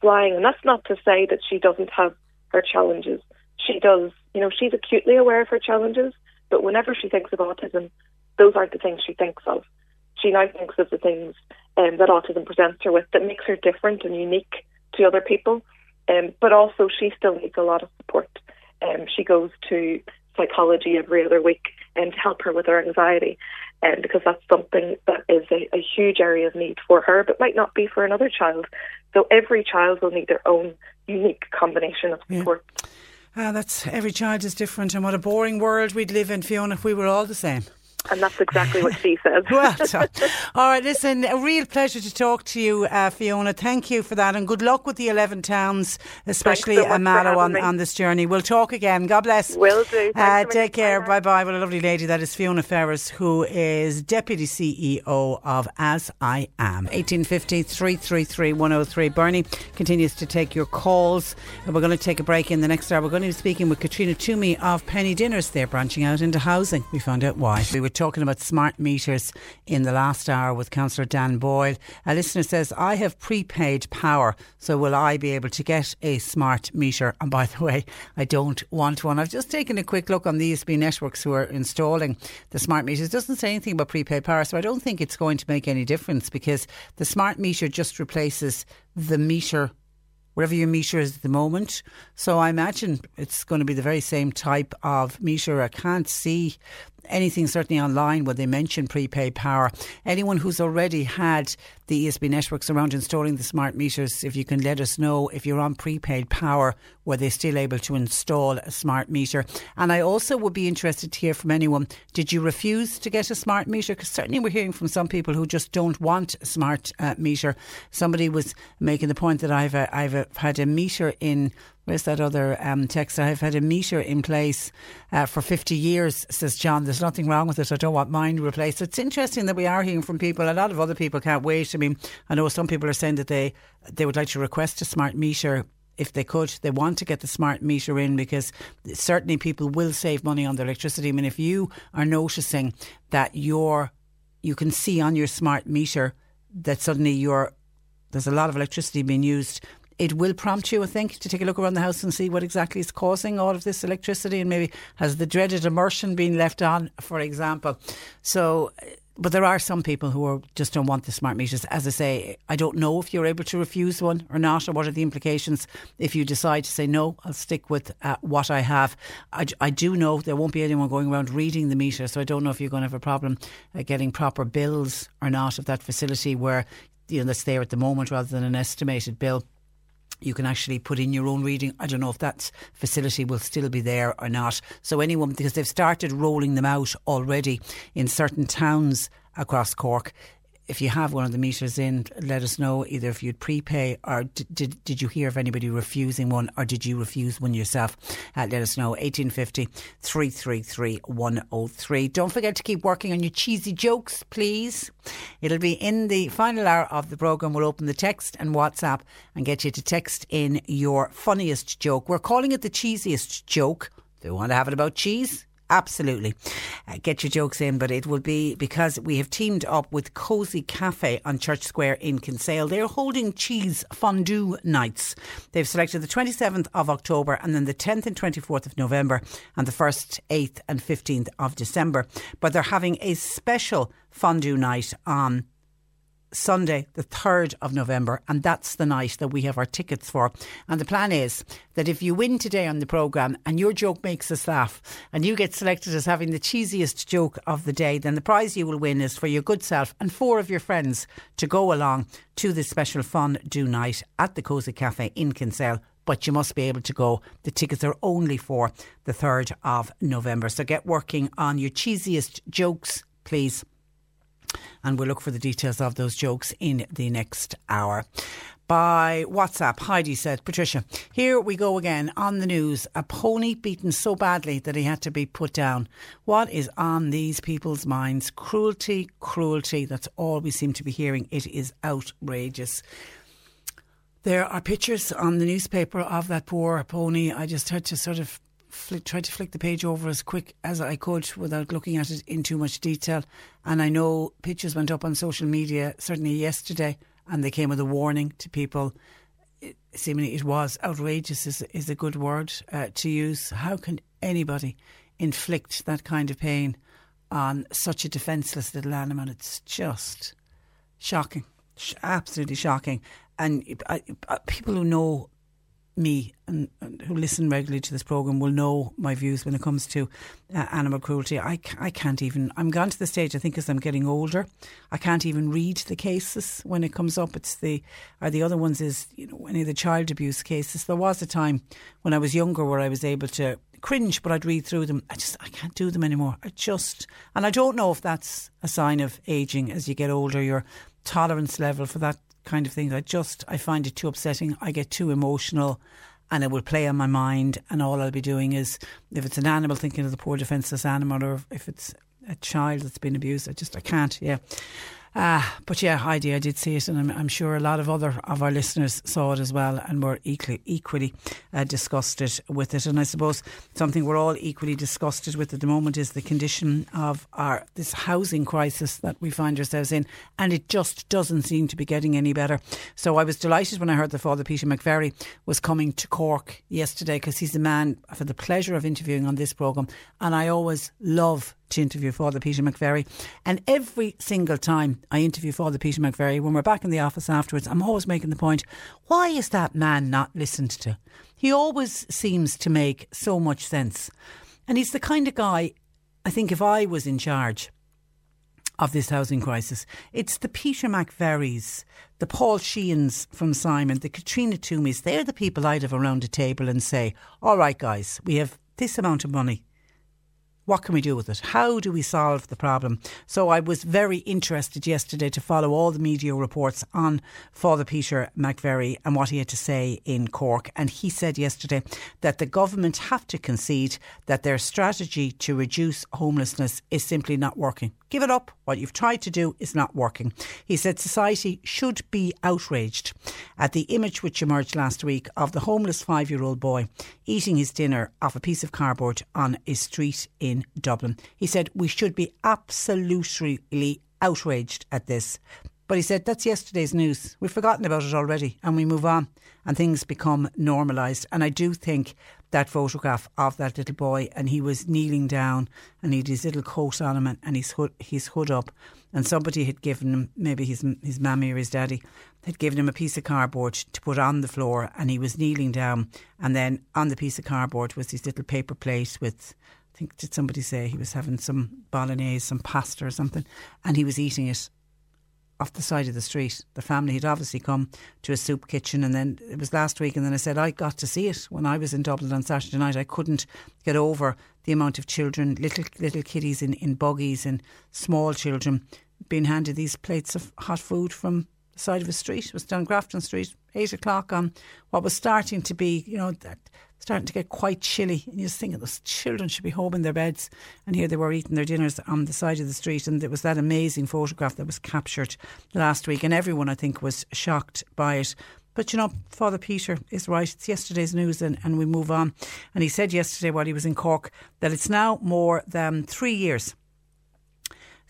flying. And that's not to say that she doesn't have her challenges. She does. You know, she's acutely aware of her challenges, but whenever she thinks of autism, those aren't the things she thinks of. She now thinks of the things um, that autism presents her with that makes her different and unique to other people. Um, but also, she still needs a lot of support. Um, she goes to psychology every other week and to help her with her anxiety, and um, because that's something that is a, a huge area of need for her, but might not be for another child. So every child will need their own unique combination of support. Yeah. Ah, that's every child is different, and what a boring world we'd live in, Fiona, if we were all the same. And that's exactly what she says. <laughs> well done. <laughs> All right, listen, a real pleasure to talk to you, uh, Fiona. Thank you for that, and good luck with the 11 towns, especially so on, on this journey. We'll talk again. God bless. Will do. Uh, take care. Bye bye. What a lovely lady that is, Fiona Ferris, who is Deputy CEO of As I Am. 1850 333 103. Bernie continues to take your calls. And we're going to take a break in the next hour. We're going to be speaking with Katrina Twomey of Penny Dinners. They're branching out into housing. We found out why. We were talking about smart meters in the last hour with Councillor Dan Boyle. A listener says, I have prepaid power, so will I be able to get a smart meter? And by the way, I don't want one. I've just taken a quick look on the ESB networks who are installing the smart meters. It doesn't say anything about prepaid power, so I don't think it's going to make any difference because the smart meter just replaces the meter wherever your meter is at the moment. So I imagine it's going to be the very same type of meter. I can't see anything certainly online where they mention prepaid power. Anyone who's already had the ESB networks around installing the smart meters, if you can let us know if you're on prepaid power, were they still able to install a smart meter? And I also would be interested to hear from anyone, did you refuse to get a smart meter? Because certainly we're hearing from some people who just don't want a smart uh, meter. Somebody was making the point that I've, uh, I've uh, had a meter in Where's that other um, text? I've had a meter in place uh, for 50 years, says John. There's nothing wrong with it. I don't want mine replaced. It's interesting that we are hearing from people. A lot of other people can't wait. I mean, I know some people are saying that they they would like to request a smart meter if they could, they want to get the smart meter in because certainly people will save money on their electricity. I mean, if you are noticing that you're, you can see on your smart meter that suddenly you're, there's a lot of electricity being used, it will prompt you, I think, to take a look around the house and see what exactly is causing all of this electricity and maybe has the dreaded immersion been left on, for example. So but there are some people who are, just don't want the smart meters. As I say, I don't know if you're able to refuse one or not, or what are the implications if you decide to say no. I'll stick with uh, what I have. I, I, do know there won't be anyone going around reading the meter, so I don't know if you're going to have a problem uh, getting proper bills or not of that facility where you know that's there at the moment rather than an estimated bill you can actually put in your own reading. I don't know if that facility will still be there or not. So anyone, because they've started rolling them out already in certain towns across Cork if you have one of the meters in, let us know either if you'd prepay or did, did, you hear of anybody refusing one or did you refuse one yourself? Uh, let us know. 1850 333 103. Don't forget to keep working on your cheesy jokes, please. It'll be in the final hour of the programme. We'll open the text and WhatsApp and get you to text in your funniest joke. We're calling it the cheesiest joke. Do you want to have it about cheese? Absolutely. Uh, get your jokes in, but it will be because we have teamed up with Cozy Cafe on Church Square in Kinsale. They're holding cheese fondue nights. They've selected the 27th of October and then the 10th and 24th of November and the 1st, 8th and 15th of December. But they're having a special fondue night on Sunday, the 3rd of November, and that's the night that we have our tickets for. And the plan is that if you win today on the programme and your joke makes us laugh and you get selected as having the cheesiest joke of the day, then the prize you will win is for your good self and four of your friends to go along to this special fun do night at the Cozy Cafe in Kinsale but you must be able to go. The tickets are only for the 3rd of November. So get working on your cheesiest jokes, please and we'll look for the details of those jokes in the next hour by WhatsApp. Heidi said, Patricia, here we go again on the news. A pony beaten so badly that he had to be put down. What is on these people's minds? Cruelty, cruelty. That's all we seem to be hearing. It is outrageous. There are pictures on the newspaper of that poor pony. I just had to sort of flick, tried to flick the page over as quick as I could without looking at it in too much detail. And I know pictures went up on social media certainly yesterday, and they came with a warning to people. It, seemingly, it was outrageous. Is is a good word uh, to use. How can anybody inflict that kind of pain on such a defenceless little animal? It's just shocking, absolutely shocking. And I, I, people who know me and, and, who listen regularly to this program will know my views when it comes to uh, animal cruelty. I, I can't even. I'm gone to the stage. I think as I'm getting older, I can't even read the cases when it comes up. It's the or the other ones is you know any of the child abuse cases. There was a time when I was younger where I was able to cringe, but I'd read through them. I just I can't do them anymore. I just and I don't know if that's a sign of aging as you get older. Your tolerance level for that kind of things. I just I find it too upsetting. I get too emotional and it will play on my mind and all I'll be doing is if it's an animal thinking of the poor defenceless animal or if it's a child that's been abused I just I can't yeah uh, but yeah, Heidi, I did see it, and I'm, I'm, sure a lot of other of our listeners saw it as well, and were equally equally uh, disgusted with it. And I suppose something we're all equally disgusted with at the moment is the condition of our this housing crisis that we find ourselves in, and it just doesn't seem to be getting any better. So I was delighted when I heard that Father Peter McVerry was coming to Cork yesterday because he's the man for the pleasure of interviewing on this program, and I always love to interview Father Peter McVerry. And every single time I interview Father Peter McVerry, when we're back in the office afterwards, I'm always making the point why is that man not listened to? He always seems to make so much sense. And he's the kind of guy, I think, if I was in charge of this housing crisis, it's the Peter McVerrys, the Paul Sheehan's from Simon, the Katrina Twomeys. They're the people I'd have around a table and say, all right, guys, we have this amount of money What can we do with it? How do we solve the problem? So I was very interested yesterday to follow all the media reports on Father Peter McVerry and what he had to say in Cork. And he said yesterday that the government have to concede that their strategy to reduce homelessness is simply not working. Give it up. What you've tried to do is not working. He said society should be outraged at the image which emerged last week of the homeless five year old boy eating his dinner off a piece of cardboard on a street in Dublin. He said we should be absolutely outraged at this. But he said that's yesterday's news. We've forgotten about it already and we move on and things become normalised. And I do think that photograph of that little boy and he was kneeling down and he had his little coat on him and, and his hood his hood up and somebody had given him maybe his his mammy or his daddy had given him a piece of cardboard to put on the floor and he was kneeling down and then on the piece of cardboard was his little paper plate with I think did somebody say he was having some bolognese some pasta or something and he was eating it off the side of the street. The family had obviously come to a soup kitchen, and then it was last week. And then I said I got to see it when I was in Dublin on Saturday night. I couldn't get over the amount of children, little little kiddies in, in buggies, and small children being handed these plates of hot food from the side of a street. It was down Grafton Street, eight o'clock on what was starting to be, you know, that starting to get quite chilly. And you're just thinking those children should be home in their beds. And here they were eating their dinners on the side of the street. And it was that amazing photograph that was captured last week. And everyone, I think, was shocked by it. But you know, Father Peter is right. It's yesterday's news and, and we move on. And he said yesterday while he was in Cork that it's now more than three years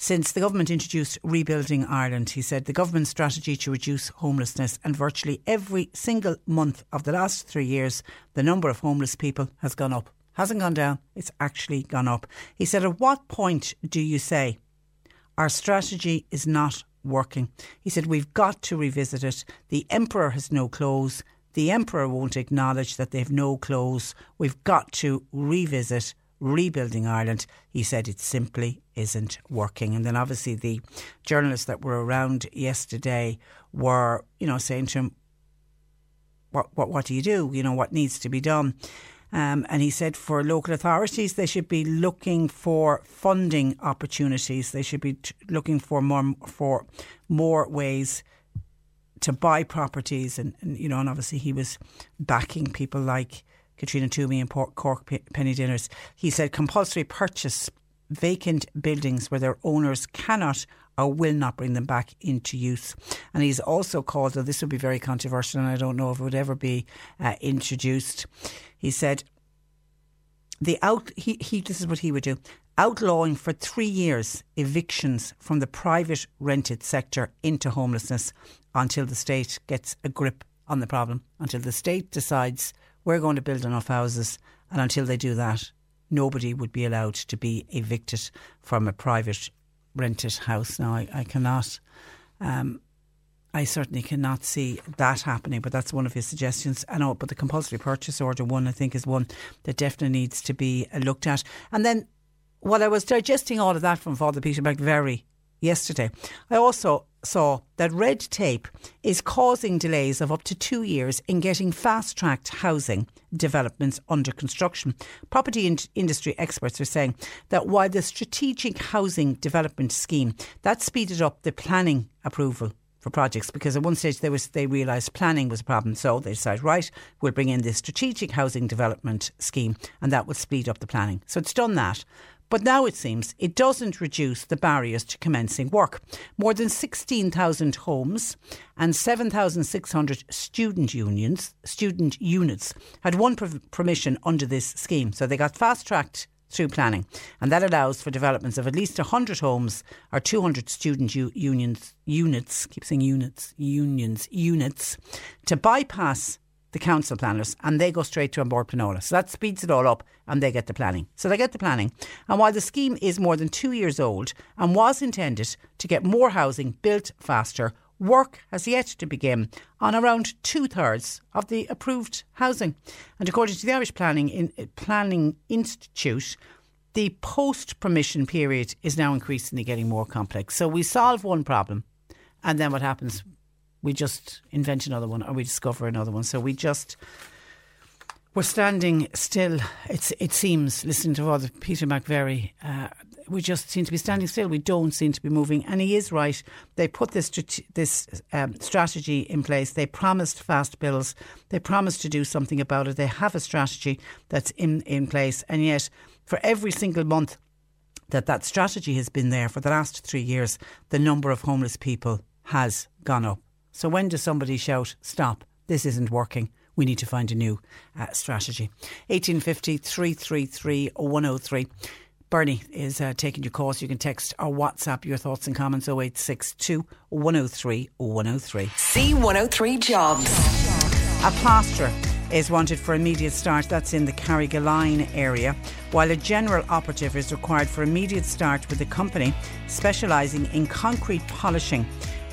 since the government introduced Rebuilding Ireland. He said the government's strategy to reduce homelessness and virtually every single month of the last three years, the number of homeless people has gone up. Hasn't gone down, it's actually gone up. He said, At what point do you say our strategy is not working? He said, We've got to revisit it. The Emperor has no clothes. The Emperor won't acknowledge that they've no clothes. We've got to revisit rebuilding Ireland. He said it simply isn't working. And then obviously the journalists that were around yesterday were, you know, saying to him, what, what, what do you do? You know, what needs to be done? Um, and he said for local authorities, they should be looking for funding opportunities. They should be t- looking for more for more ways to buy properties, and, and you know, and obviously he was backing people like Katrina Twomey and Cork Penny Dinners. He said compulsory purchase vacant buildings where their owners cannot or will not bring them back into use. And he's also called, though this would be very controversial and I don't know if it would ever be uh, introduced. He said, the out he, he this is what he would do outlawing for three years evictions from the private rented sector into homelessness until the state gets a grip on the problem until the state decides we're going to build enough houses, and until they do that, nobody would be allowed to be evicted from a private rented house. Now, I, I cannot. Um, I certainly cannot see that happening, but that's one of his suggestions. I know, but the compulsory purchase order one, I think, is one that definitely needs to be looked at. And then, while I was digesting all of that from Father Peter McVerry yesterday, I also saw that red tape is causing delays of up to two years in getting fast tracked housing developments under construction. Property in- industry experts are saying that while the strategic housing development scheme that speeded up the planning approval for projects because at one stage they was they realised planning was a problem, so they decided right we'll bring in this strategic housing development scheme and that will speed up the planning. So it's done that. But now it seems it doesn't reduce the barriers to commencing work. More than 16,000 homes and 7,600 student unions, student units had won permission under this scheme. So they got fast tracked through planning. And that allows for developments of at least 100 homes or 200 student u- unions, units, keep saying units, unions, units, to bypass the council planners and they go straight to An Bord Pleanála. So that speeds it all up and they get the planning. So they get the planning. And while the scheme is more than two years old and was intended to get more housing built faster, work has yet to begin on around two thirds of the approved housing. And according to the Irish Planning, in, Planning Institute, the post permission period is now increasingly getting more complex. So we solve one problem, and then what happens? We just invent another one or we discover another one. So we just We're standing still. It's it seems listening to Father Peter McVerry. Uh, we just seem to be standing still. We don't seem to be moving, and he is right. They put this this um, strategy in place. They promised fast bills. They promised to do something about it. They have a strategy that's in in place, and yet for every single month that that strategy has been there for the last three years, the number of homeless people has gone up. So when does somebody shout, "Stop! This isn't working"? we need to find a new uh, strategy. 1850 333 103. Bernie is uh, taking your calls. You can text or WhatsApp your thoughts and comments 0862 103 103. C103 Jobs. A plasterer is wanted for immediate start. That's in the Carrigaline area, while a general operative is required for immediate start with a company specialising in concrete polishing.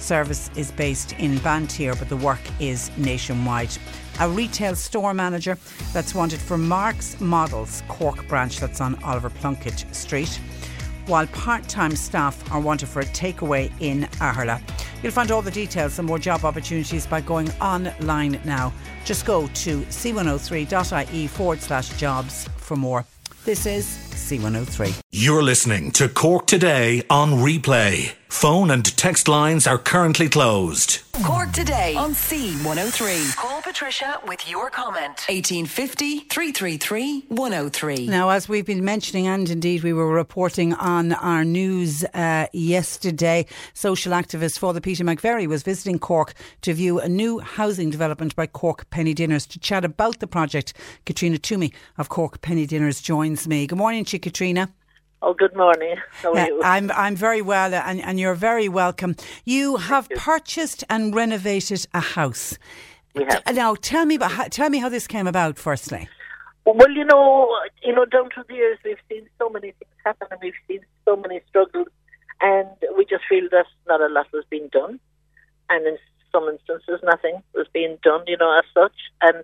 Service is based in Banteer, but the work is nationwide a retail store manager that's wanted for Mark's Models Cork branch that's on Oliver Plunkett Street. While part time staff are wanted for a takeaway in Aherla. You'll find all the details and more job opportunities by going online now. Just go to c103.ie forward slash jobs for more. This is C103. You're listening to Cork Today on replay. Phone and text lines are currently closed. Cork Today on C103. Call Patricia with your comment. 1850 333 103. Now, as we've been mentioning, and indeed we were reporting on our news uh, yesterday, social activist Father Peter McVerry was visiting Cork to view a new housing development by Cork Penny Dinners. To chat about the project, Katrina Twomey of Cork Penny Dinners joins me. Good morning you, Katrina. Oh, good morning. How are Yeah, you? I'm I'm very well, uh, and, and you're very welcome. You have purchased and renovated a house. We have. Now, tell me about how, tell me how this came about. Firstly, Well, you know, you know, down through the years, we've seen so many things happen, and we've seen so many struggles, and we just feel that not a lot was being done, and in some instances, nothing was being done, you know, as such, and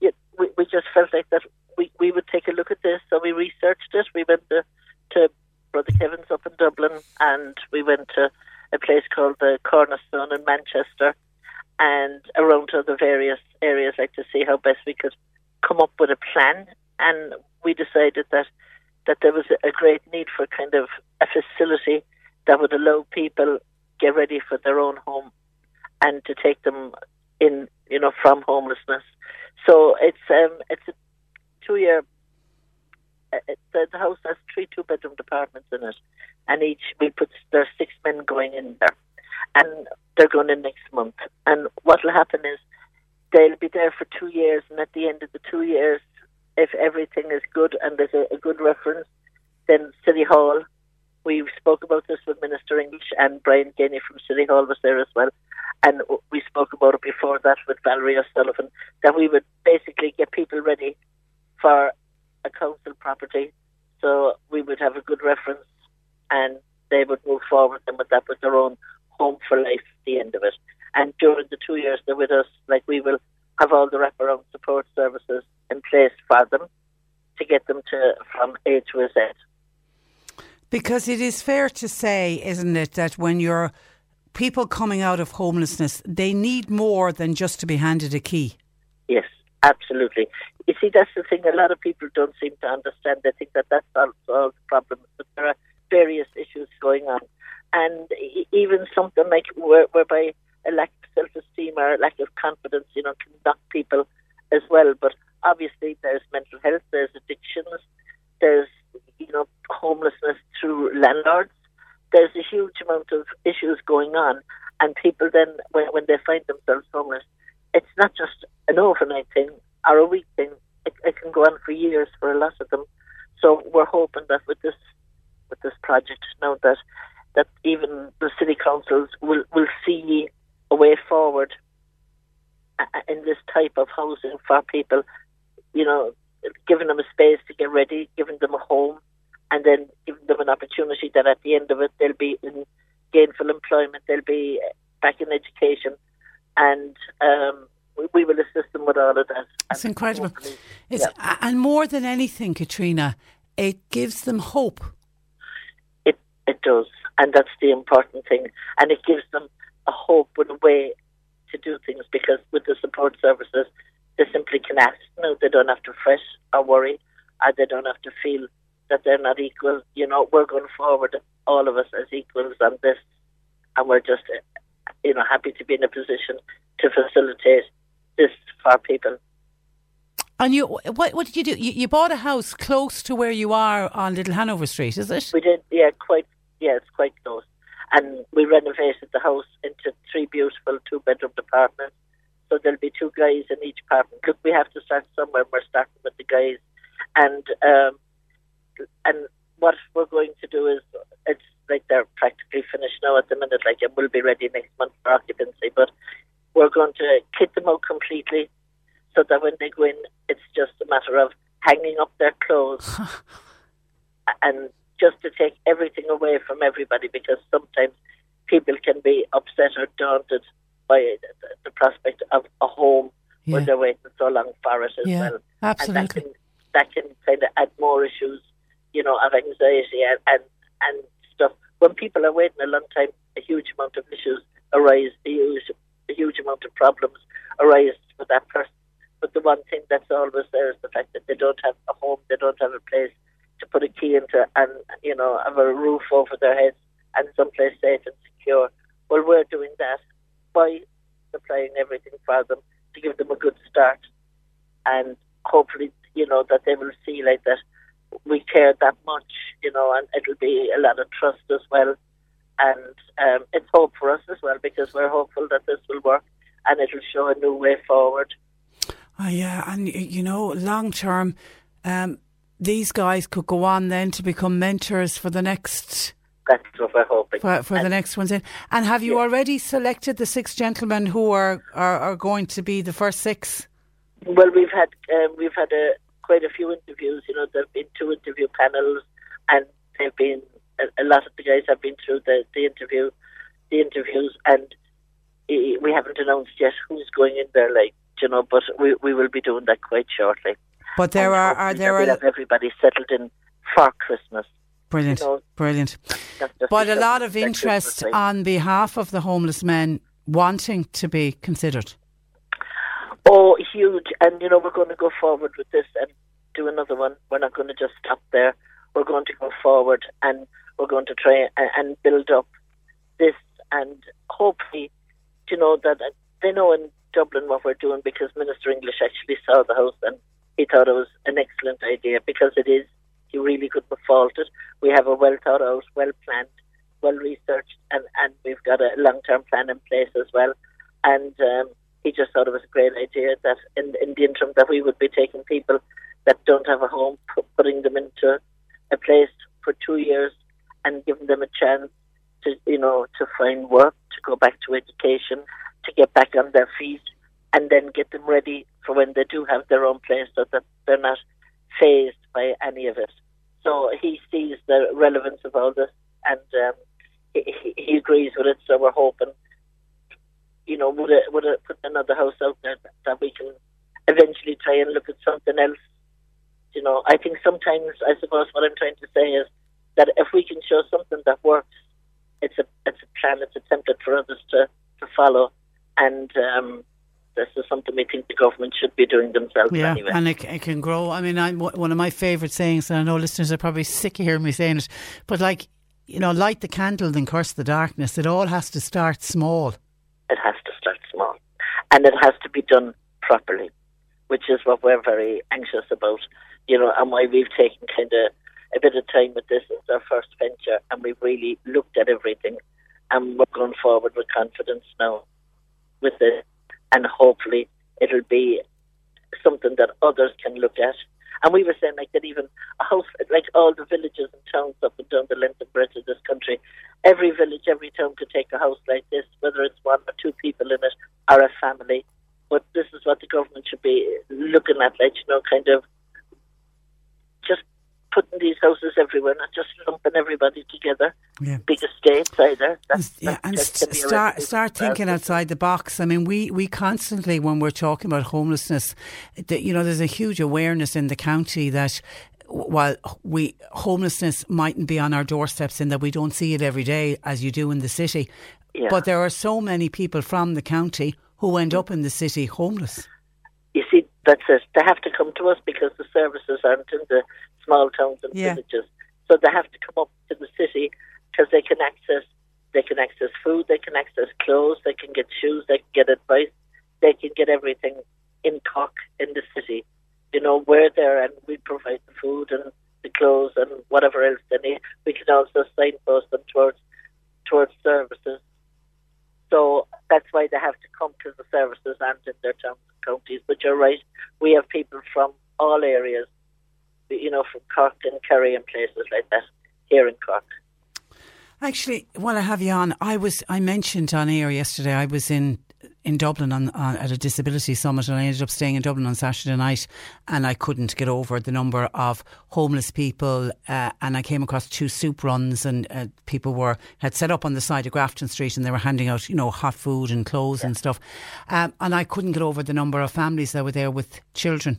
yet we, we just felt like that we we would take a look at this, so we researched it. We went to, to Brother Kevin's up in Dublin, and we went to a place called the Cornerstone in Manchester, and around to the various areas, like to see how best we could come up with a plan, and we decided that that there was a great need for kind of a facility that would allow people get ready for their own home and to take them in, you know, from homelessness. So it's um it's a two year. Uh, uh, the, the house has three two bedroom apartments in it, and each we put there's six men going in there, and they're going in next month. And what will happen is they'll be there for two years, and at the end of the two years, if everything is good and there's a, a good reference, then City Hall. We spoke about this with Minister English and Brian Geaney from City Hall was there as well, and we spoke about it before that with Valerie O'Sullivan that we would basically get people ready for a council property, so we would have a good reference, and they would move forward then with that with their own home for life at the end of it. And during the two years they're with us, like we will have all the wraparound support services in place for them to get them to from A to Z. because it is fair to say, isn't it, that when you're people coming out of homelessness, they need more than just to be handed a key. Yes, absolutely. You see, that's the thing. A lot of people don't seem to understand. They think that that solves all the problems, but there are various issues going on, and even something like where, whereby a lack of self-esteem or a lack of confidence, you know, can knock people as well. But obviously, there's mental health, there's addictions, there's you know homelessness through landlords. There's a huge amount of issues going on, and people then when when they find themselves homeless, it's not just an overnight thing or a week thing. It, it can go on for years for a lot of them. So we're hoping that with this with this project now that that even the city councils will will see a way forward uh, in this type of housing for people. You know, giving them a space to get ready, giving them a home, and then giving them an opportunity that at the end of it they'll be in gainful employment, they'll be back in education, and um, we, we will assist them with all of that. It's incredible. It's, yeah. And more than anything, Katrina, it gives them hope. It it does, and that's the important thing. And it gives them a hope and a way to do things because with the support services, they simply can ask. No, they don't have to fret or worry, or they don't have to feel that they're not equal. You know, we're going forward, all of us as equals on this, and we're just, you know, happy to be in a position to facilitate this for people. And you, what, what did you do? You, you bought a house close to where you are on Little Hanover Street, is it? We did, yeah, quite, yeah, it's quite close. And we renovated the house into three beautiful two bedroom apartments. So there'll be two guys in each apartment. Look, we have to start somewhere. We're starting with the guys, and um, and what we're going to do is it's like they're practically finished now at the minute. Like it will be ready next month for occupancy, but we're going to kit them out completely so that when they go in, it's just a matter of hanging up their clothes <laughs> and just to take everything away from everybody because sometimes people can be upset or daunted by the, the prospect of a home Yeah. when they're waiting so long for it as Yeah, well. And absolutely. that can, that can kind of add more issues, you know, of anxiety and, and, and stuff. When people are waiting a long time, a huge amount of issues arise, a huge, a huge amount of problems arise for that person. But the one thing that's always there is the fact that they don't have a home, they don't have a place to put a key into, and you know, have a roof over their heads and someplace safe and secure. Well, we're doing that by supplying everything for them to give them a good start, and hopefully, you know, that they will see like that we care that much, you know, and it'll be a lot of trust as well. And um, it's hope for us as well because we're hopeful that this will work and it'll show a new way forward. Oh, yeah, and you know, long term, um, these guys could go on then to become mentors for the next That's what we're hoping. for, for the next ones in. And have you already selected the six gentlemen who are, are, are going to be the first six? Well, we've had um, we've had a, quite a few interviews. You know, there've been two interview panels, and they've been a, a lot of the guys have been through the, the interview, the interviews, and we haven't announced yet who's going in there. Like you know, but we we will be doing that quite shortly. But there And are, are there are have everybody settled in for Christmas. brilliant, you know, brilliant. But a lot of interest on behalf of the homeless men wanting to be considered. Oh, huge. And, you know, we're going to go forward with this and do another one. We're not going to just stop there. We're going to go forward and we're going to try and, build up this and hopefully, you know, that they know in Dublin what we're doing because Minister English actually saw the house and he thought it was an excellent idea because it is. He really couldn't fault it. We have a well thought out, well planned, well researched, and, and we've got a long term plan in place as well. And um, he just thought it was a great idea that in, in the interim that we would be taking people that don't have a home, pu- putting them into a place for two years and giving them a chance to, you know, to find work, to go back to education, to get back on their feet, and then get them ready for when they do have their own place so that they're not phased by any of it. So he sees the relevance of all this and um, he- he agrees with it. So we're hoping, you know, would it, would it put another house out there that, that we can eventually try and look at something else. You know, I think sometimes, I suppose, what I'm trying to say is that if we can show something that works, it's a it's a plan, it's a template for others to, to follow, and um, this is something we think the government should be doing themselves Yeah, anyway. and it, it can grow. I mean, I'm, one of my favourite sayings, and I know listeners are probably sick of hearing me saying it, but like, you know, light the candle, then curse the darkness. It all has to start small. It has to start small, and it has to be done properly, which is what we're very anxious about. You know, and why we've taken kind of a bit of time with this. It's our first venture, and we've really looked at everything, and we're going forward with confidence now with this, and hopefully it'll be something that others can look at. And we were saying like that even a house like all the villages and towns up and down the length and breadth of this country, every village, every town could take a house like this, whether it's one or two people in it or a family. But this is what the government should be looking at, like, you know, kind of just putting these houses everywhere, not just lumping everybody together. Yeah. Big estates either. That's, Yeah, that and st- can be a start start thinking outside the box. I mean, we, we constantly, when we're talking about homelessness, that you know, there's a huge awareness in the county that while we homelessness mightn't be on our doorsteps in that we don't see it every day as you do in the city, Yeah. but there are so many people from the county who end up in the city homeless. you see, That's it. They have to come to us because the services aren't in the small towns and Yeah. villages. So they have to come up to the city because they can access they can access food, they can access clothes, they can get shoes, they can get advice, they can get everything in Cork in the city. You know, we're there and we provide the food and the clothes and whatever else they need. We can also signpost them towards towards services. So that's why they have to come to the services and in their towns and counties. But you're right, we have people from all areas, you know, from Cork and Kerry and places like that here in Cork. Actually, while I have you on, I was I mentioned on air yesterday. I was in in Dublin on, on at a disability summit, and I ended up staying in Dublin on Saturday night, and I couldn't get over the number of homeless people. Uh, and I came across two soup runs, and uh, people were had set up on the side of Grafton Street, and they were handing out, you know, hot food and clothes and stuff. Um, and I couldn't get over the number of families that were there with children.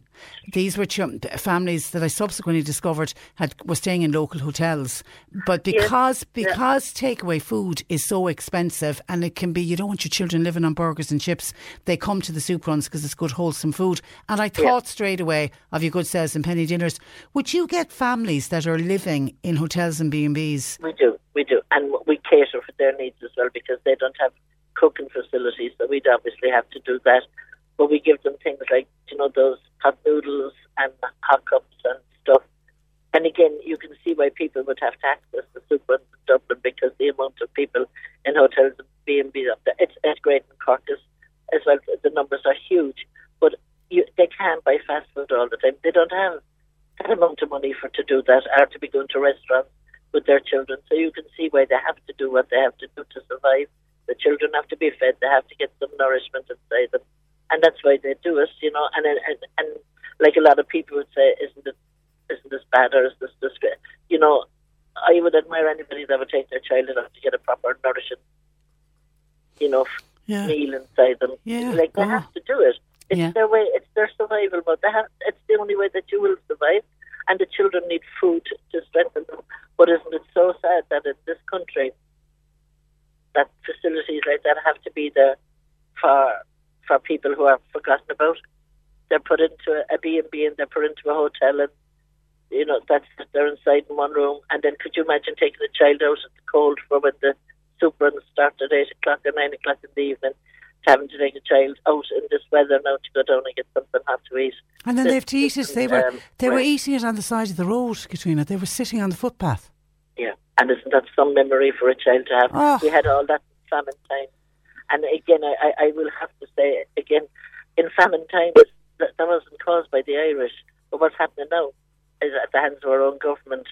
These were ch- families that I subsequently discovered had were staying in local hotels, but because Yeah. because takeaway food is so expensive and it can be you don't want your children living on burgers and chips. They come to the soup runs because it's good wholesome food. And I thought straight away of your good sales and penny dinners. Would you get families that are living in hotels and B&Bs We do, we do, and we cater for their needs as well because they don't have cooking facilities, so we'd obviously have to do that. But we give them things like, you know, those hot noodles and hot cups and stuff. And again, you can see why people would have to access the soup runs in Dublin because the amount of people in hotels and B and B up it's, it's great in Cork as, as well. The numbers are huge, but you, they can't buy fast food all the time. They don't have that amount of money for to do that, or to be going to restaurants with their children. So you can see why they have to do what they have to do to survive. The children have to be fed. They have to get some nourishment inside them, and that's why they do it. You know, and and and like a lot of people would say, isn't it? Isn't this bad or is this this? You know, I would admire anybody that would take their child enough to get a proper nourishing, f- Yeah. meal inside them. Yeah. Like they Oh. have to do it. It's Yeah. their way. It's their survival mode. They have. It's the only way that you will survive. And the children need food to strengthen them. But isn't it so sad that in this country, that facilities like that have to be there for for people who are forgotten about? They're put into a B and B and they're put into a hotel and you know that's they're inside in one room. And then could you imagine taking a child out in the cold for when the soup runs start at eight o'clock or nine o'clock in the evening? Having to take a child out in this weather now to go down and get something hot to eat. and then they have to eat it they were Um, they were eating it on the side of the road Katrina they were sitting on the footpath Yeah, and isn't that some memory for a child to have? Oh. We had all that in famine time, and again, I, I, I will have to say again, in famine times that, that wasn't caused by the Irish, but what's happening now is at the hands of our own government.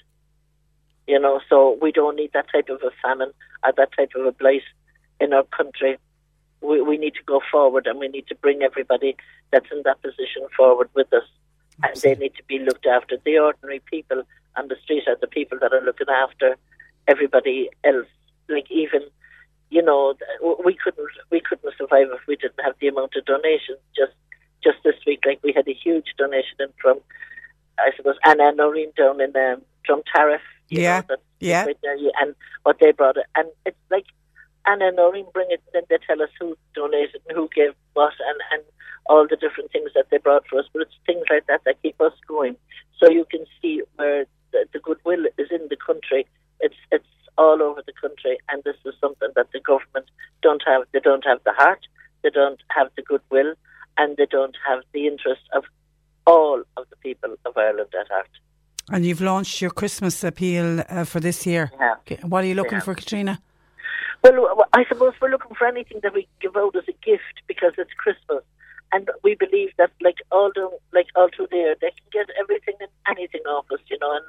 You know, so we don't need that type of a famine or that type of a blight in our country. We, we need to go forward and we need to bring everybody that's in that position forward with us. And they need to be looked after. The ordinary people on the street are the people that are looking after everybody else. Like even, you know, we couldn't we couldn't survive if we didn't have the amount of donations. Just just this week, like we had a huge donation in from, I suppose, Anna Noreen down in um, Drum Tariff. You Yeah, know, yeah. and what they brought it, and it's like Anna and Noreen bring it, and then they tell us who donated and who gave what, and and all the different things that they brought for us. But it's things like that that keep us going. So you can see where the, the goodwill is in the country. It's it's all over the country, and this is something that the government don't have. They don't have the heart. They don't have the goodwill, and they don't have the interest of all of the people of Ireland at heart. And you've launched your Christmas appeal uh, for this year Yeah. What are you looking Yeah. for Katrina Well, I suppose we're looking for anything that we give out as a gift because it's Christmas, and we believe that, like all the, like all through the year, they can get everything and anything off us, you know, and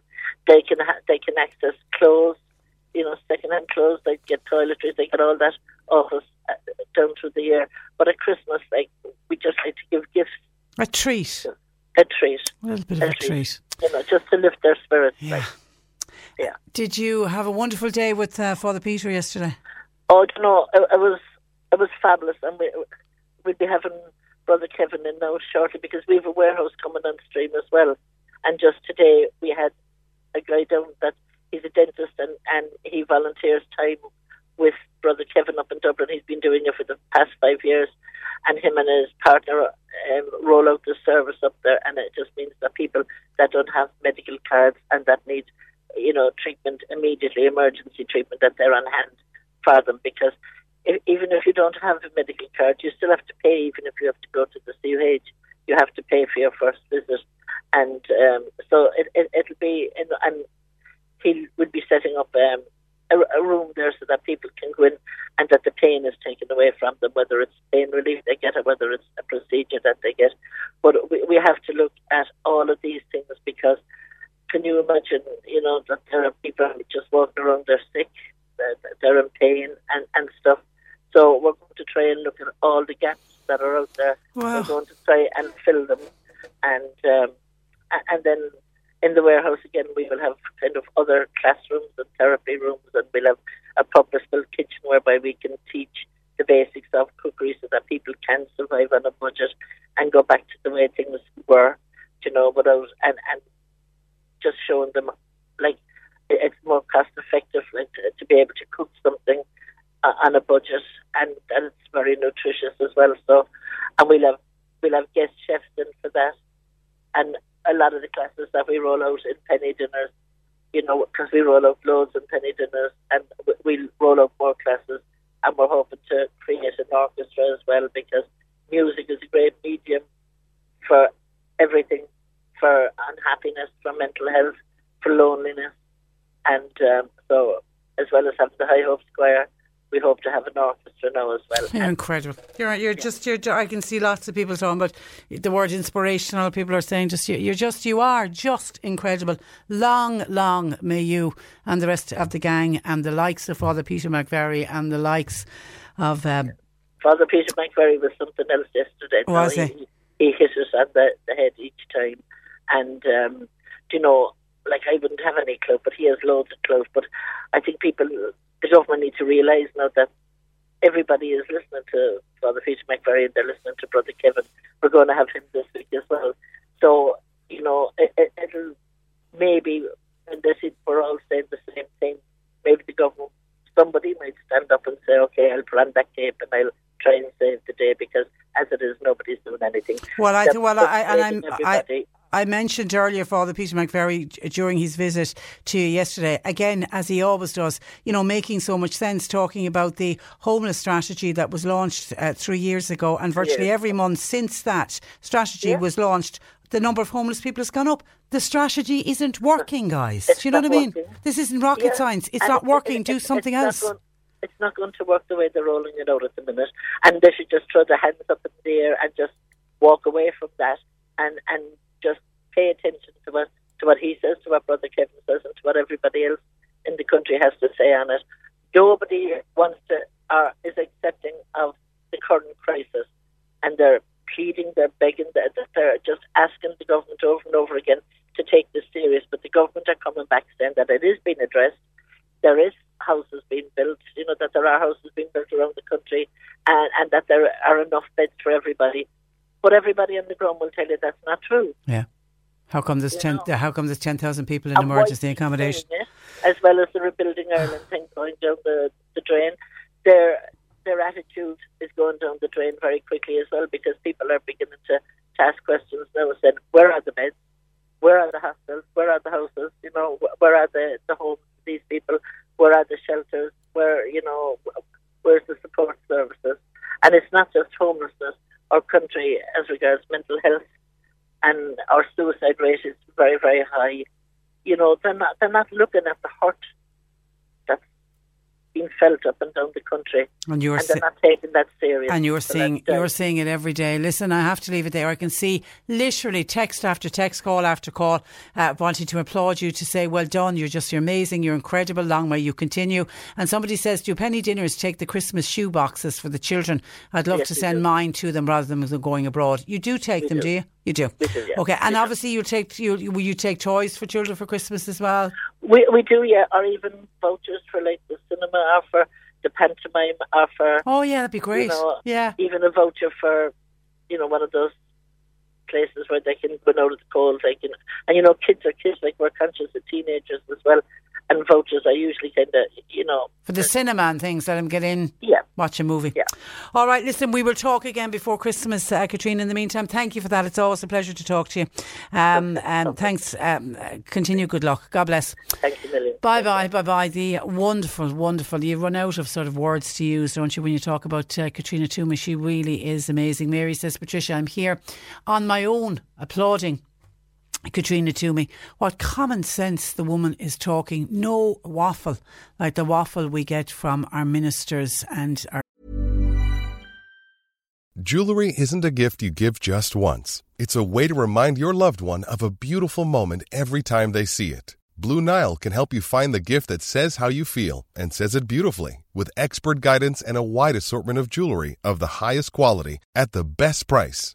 they can ha- they can access clothes, you know, second-hand clothes. They get toiletries, they get all that off us uh, down through the year. But at Christmas, like we just like to give gifts, a treat a treat, a little bit of a a treat you know, just to lift their spirits. Yeah. Like, yeah. Did you have a wonderful day with uh, Father Peter yesterday? Oh, don't know. It, it was it was fabulous, and we we'll be having Brother Kevin in now shortly because we have a warehouse coming on stream as well. And just today we had a guy down that he's a dentist and and he volunteers time with Brother Kevin up in Dublin. He's been doing it for the past five years, and him and his partner um, roll out the service up there, and it just means that people that don't have medical cards and that need, you know, treatment immediately, emergency treatment, that they're on hand for them. Because if, even if you don't have a medical card, you still have to pay. Even if you have to go to the CUH, you have to pay for your first visit, and um, so it, it, it'll be. And he would be setting up um, a, a room there so that people can go in and that the pain is taken away from them, whether it's pain relief they get or whether it's a procedure that they get. But we, we have to look at all of these things because can you imagine, you know, that there are people just walking around, they're sick, they're, they're in pain and, and stuff. So we're going to try and look at all the gaps that are out there. Wow. We're going to try and fill them. And um, and then in the warehouse again, we will have kind of other classrooms and therapy rooms, and we'll have a purpose-built kitchen whereby we can teach the basics of cookery so that people can survive on a budget and go back to the way things were, you know, without and and just showing them like it's more cost-effective like, to, to be able to cook something uh, on a budget and and it's very nutritious as well. So, and we'll have we'll have guest chefs in for that, and a lot of the classes that we roll out in penny dinners, you know, because we roll out loads in penny dinners, and we- roll out more classes, and we're hoping to create an orchestra as well because music is a great medium for everything, for unhappiness, for mental health, for loneliness, and um, so as well as having the High Hope Square, we hope to have an orchestra now as well. <laughs> Incredible. You're you're just you're. I can see lots of people talking about the word inspirational. People are saying just you, you're just you are just incredible. Long, long may you and the rest of the gang and the likes of Father Peter McVerry and the likes of um, Father Peter McVerry was something else yesterday. No, Was he? he? He hit us on the, the head each time. And, um, you know, like I wouldn't have any clue, but he has loads of clues. But I think people, the government need to realise now that everybody is listening to Father Peter McVerry and they're listening to Brother Kevin. We're going to have him this week as well. So, you know, it, it, it'll maybe, and this is, we're all saying the same thing, maybe the government, somebody might stand up and say, okay, I'll on that cape and I'll try and save the day because as it is, nobody's doing anything. Well, I They're well, I and I'm I. I mentioned earlier Father Peter McVerry during his visit to you yesterday. Again, as he always does, you know, making so much sense, talking about the homeless strategy that was launched uh, three years ago, and virtually Yes. every month since that strategy Yeah. was launched. The number of homeless people has gone up. The strategy isn't working, guys. It's Do you know what I mean? working. This isn't rocket Yeah. science. It's And not it- working. it- Do something it's else. it's not going to work the way they're rolling it out at the minute. And they should just throw their hands up in the air and just walk away from that and, and pay attention to what, to what he says, to what Brother Kevin says, and to what everybody else in the country has to say on it. Nobody wants to or is accepting of the current crisis, and they're pleading, they're begging, they're, they're just asking the government over and over again to take this serious. But the government are coming back saying that it is being addressed. There is houses being built, you know, that there are houses being built around the country, and, and that there are enough beds for everybody. But everybody on the ground will tell you that's not true. Yeah. How come there's ten? know. How come there's ten thousand people in And emergency accommodation? it, as well as the Rebuilding Ireland thing going down the, the drain. Their their attitude is going down the drain very quickly as well because people are beginning to, to ask questions now saying, where are the beds? Where are the hospitals? Where are the houses? You know, where are the, the homes for these people? Where are the shelters? Where, you know, where's the support services? And it's not just homelessness. or country, as regards mental health, and our suicide rate is very, very high. You know, they're not they're not looking at the hurt that's being felt up and down the country, And you're and si- not serious. And you're seeing you're seeing it every day. Listen, I have to leave it there. I can see literally text after text, call after call, uh, wanting to applaud you to say, "Well done! You're just you're amazing. You're incredible. Long may you continue." And somebody says, "Do penny dinners take the Christmas shoe boxes for the children? I'd love Yes, to send do. mine to them rather than going abroad. You do take We them, do. do you? You do. Do, yeah. Okay, and obviously you take you will you take toys for children for Christmas as well? we we do, yeah, or even vouchers for like the cinema, or for the pantomime, or for Oh yeah, that'd be great. you know, yeah. even a voucher for you know one of those places where they can go out of the cold. They can, and you know, kids are kids. Like we're conscious of teenagers as well, and vouchers are usually kind of you know For the cinema and things, let them get in. Yeah, Watch a movie. Yeah. All right, listen, we will talk again before Christmas, uh, Katrina. In the meantime, thank you for that. It's always a pleasure to talk to you. Um, and thanks. Um, continue. Good luck. God bless. Thank you, million. Bye bye, bye bye. The wonderful, wonderful. You run out of sort of words to use, don't you, when you talk about uh, Katrina Twomey? She really is amazing. Mary says, Patricia, I'm here on my own applauding Katrina Twomey. What common sense the woman is talking. No waffle like the waffle we get from our ministers and our. Jewelry isn't a gift you give just once. It's a way to remind your loved one of a beautiful moment every time they see it. Blue Nile can help you find the gift that says how you feel and says it beautifully with expert guidance and a wide assortment of jewelry of the highest quality at the best price.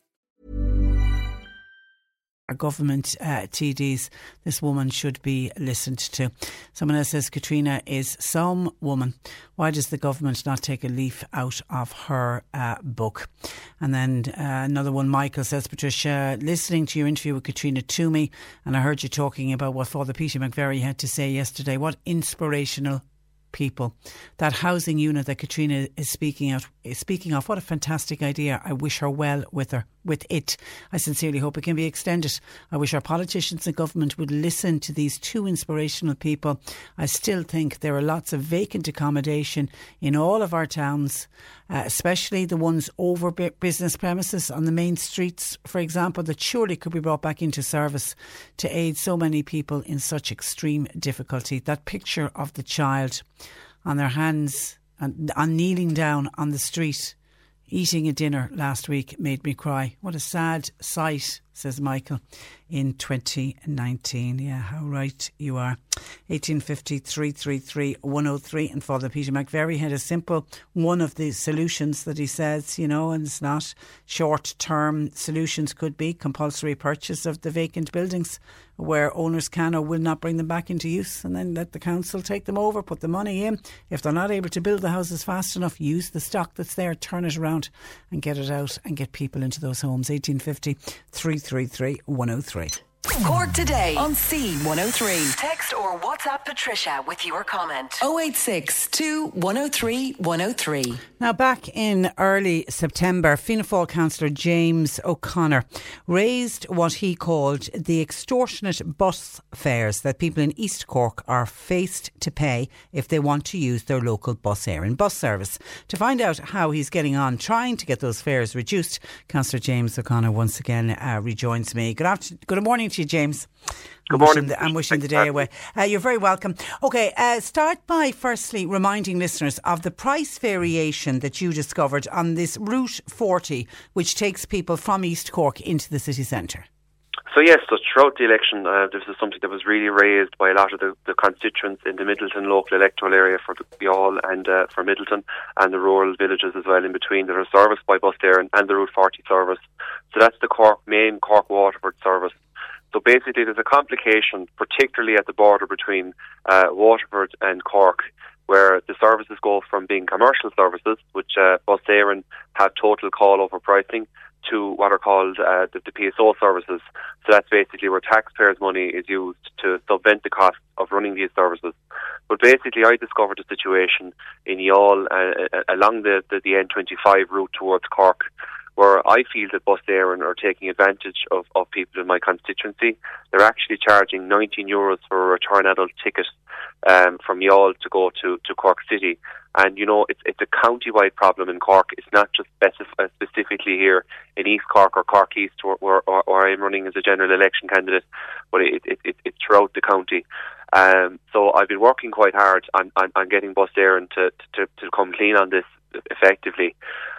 Government uh, TDs, this woman should be listened to. Someone else says Katrina is some woman. Why does the government not take a leaf out of her uh, book? And then uh, another one, Michael says, Patricia, listening to your interview with Katrina Twomey, and I heard you talking about what Father Peter McVerry had to say yesterday. What inspirational people. That housing unit that Katrina is speaking out speaking of, what a fantastic idea. I wish her well with her with it. I sincerely hope it can be extended. I wish our politicians and government would listen to these two inspirational people. I still think there are lots of vacant accommodation in all of our towns, uh, especially the ones over business premises on the main streets, for example, that surely could be brought back into service to aid so many people in such extreme difficulty. That picture of the child on their hands and on kneeling down on the street eating a dinner last week made me cry. What a sad sight, says Michael, in 2019. Yeah, how right you are. 1850 333 103. And Father Peter McVerry had a simple one of the solutions that he says, you know, and it's not short term solutions, could be compulsory purchase of the vacant buildings where owners can or will not bring them back into use and then let the council take them over, put the money in. If they're not able to build the houses fast enough, use the stock that's there, turn it around and get it out and get people into those homes. 1850 333 103. Cork today on C103. Text or WhatsApp Patricia with your comment. 086 103 103. Now, back in early September, Fianna Fáil councillor James O'Connor raised what he called the extortionate bus fares that people in East Cork are faced to pay if they want to use their local Bus Éireann bus service. To find out how he's getting on trying to get those fares reduced, councillor James O'Connor once again uh, rejoins me. Good after- Good morning to you, James. Good I'm morning. Wishing the, I'm wishing the day away. Uh, you're very welcome. Okay, uh, start by firstly reminding listeners of the price variation that you discovered on this Route 40, which takes people from East Cork into the city centre. So yes, so throughout the election, uh, this is something that was really raised by a lot of the, the constituents in the Midleton local electoral area for the Beall and uh, for Midleton and the rural villages as well in between that are serviced by bus there and, and the Route 40 service. So that's the Cork main Cork Waterford service. So basically, there's a complication, particularly at the border between uh, Waterford and Cork, where the services go from being commercial services, which uh, Bus Éireann have total call over pricing, to what are called uh, the, the PSO services. So that's basically where taxpayers' money is used to subvent the cost of running these services. But basically, I discovered a situation in Youghal uh, uh, along the, the, the N25 route towards Cork where I feel that Bus Éireann are taking advantage of, of people in my constituency. They're actually charging 19 euros for a return adult ticket um, from Youghal to go to, to Cork City. And, you know, it's, it's a county-wide problem in Cork. It's not just specif- uh, specifically here in East Cork or Cork East where, where, where I'm running as a general election candidate, but it, it, it, it's throughout the county. Um, so I've been working quite hard on, on, on getting Bus Éireann to, to, to come clean on this effectively.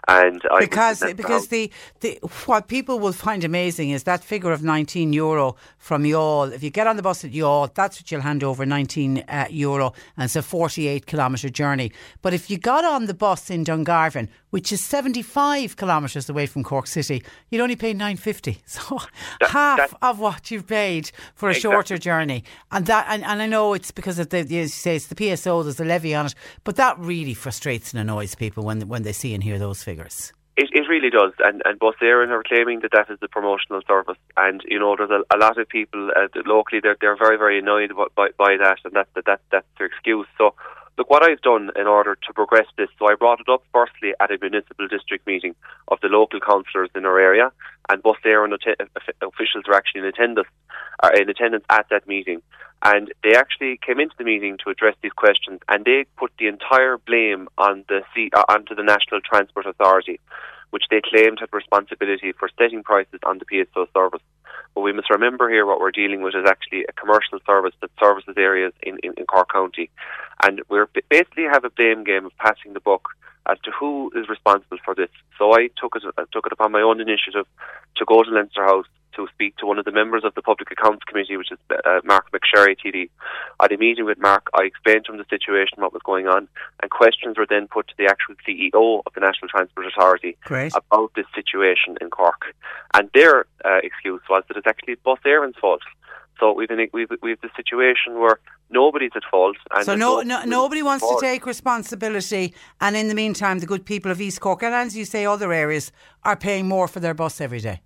And I because because the, the what people will find amazing is that figure of 19 euro from Youghal. If you get on the bus at Youghal, that's what you'll hand over 19 uh, euro, and it's a 48 kilometre journey. But if you got on the bus in Dungarvan, which is 75 kilometres away from Cork City, you'd only pay 950. <laughs> So that, half that, of what you've paid for a exactly. shorter journey, and that and, and I know it's because of the as you say it's the PSO. There's a levy on it, but that really frustrates and annoys people when when they see and hear those figures. It, it really does, and and Bus Éireann are claiming that that is the promotional service, and you know there's a, a lot of people uh, locally they're they're very very annoyed by, by that, and that, that that that's their excuse. So look, what I've done in order to progress this, so I brought it up firstly at a municipal district meeting of the local councillors in our area, and Bus Éireann officials were actually in attendance, are in attendance at that meeting, and they actually came into the meeting to address these questions, and they put the entire blame on the C, uh, onto the National Transport Authority, which they claimed had responsibility for setting prices on the PSO service. But we must remember here what we're dealing with is actually a commercial service that services areas in, in, in Cork County. And we basically have a blame game of passing the buck as to who is responsible for this. So I took it, I took it upon my own initiative to go to Leinster House to speak to one of the members of the Public Accounts Committee, which is uh, Marc MacSharry TD. I had a meeting with Marc. I explained to him the situation, what was going on, and questions were then put to the actual CEO of the National Transport Authority Great. about this situation in Cork. And their uh, excuse was that it's actually Bus Éireann's fault. So we've we've we've the situation where nobody's at fault. And so no, no nobody wants to take responsibility, and in the meantime, the good people of East Cork and as you say, other areas are paying more for their bus every day.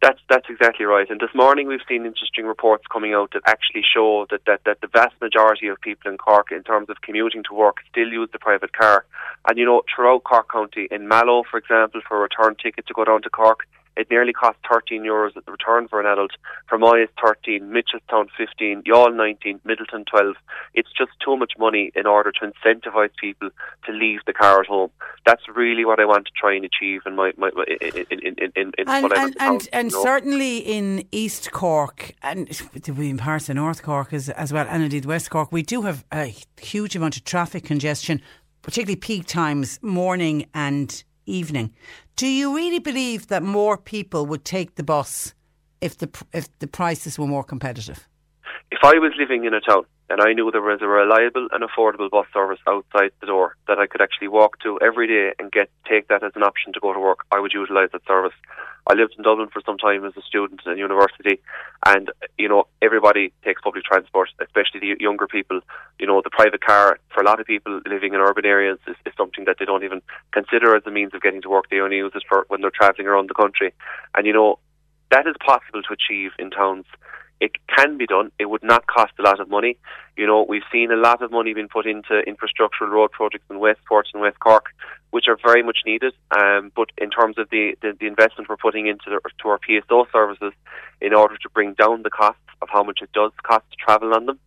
That's that's exactly right. And this morning we've seen interesting reports coming out that actually show that, that, that the vast majority of people in Cork, in terms of commuting to work, still use the private car. And you know, throughout Cork County, in Mallow, for example, for a return ticket to go down to Cork, it nearly costs 13 euros at the return for an adult. Fermoy is 13, Mitchelstown 15, Youghal 19, Midleton 12. It's just too much money in order to incentivise people to leave the car at home. That's really what I want to try and achieve in my, my in, in, in, in, and, and, town, and, and certainly in East Cork and in parts of North Cork as, as well, and indeed West Cork, we do have a huge amount of traffic congestion, particularly peak times, morning and evening. Do you really believe that more people would take the bus if the if the prices were more competitive? If I was living in a town and I knew there was a reliable and affordable bus service outside the door that I could actually walk to every day and get take that as an option to go to work, I would utilise that service. I lived in Dublin for some time as a student in university, and you know everybody takes public transport, especially the younger people. You know the private car for a lot of people living in urban areas is, is something that they don't even consider as a means of getting to work. They only use it for when they're travelling around the country, and you know that is possible to achieve in towns. It can be done. It would not cost a lot of money. You know, we've seen a lot of money being put into infrastructural road projects in Westport and West Cork, which are very much needed. Um, but in terms of the, the, the investment we're putting into the, to our PSO services, in order to bring down the costs of how much it does cost to travel on them,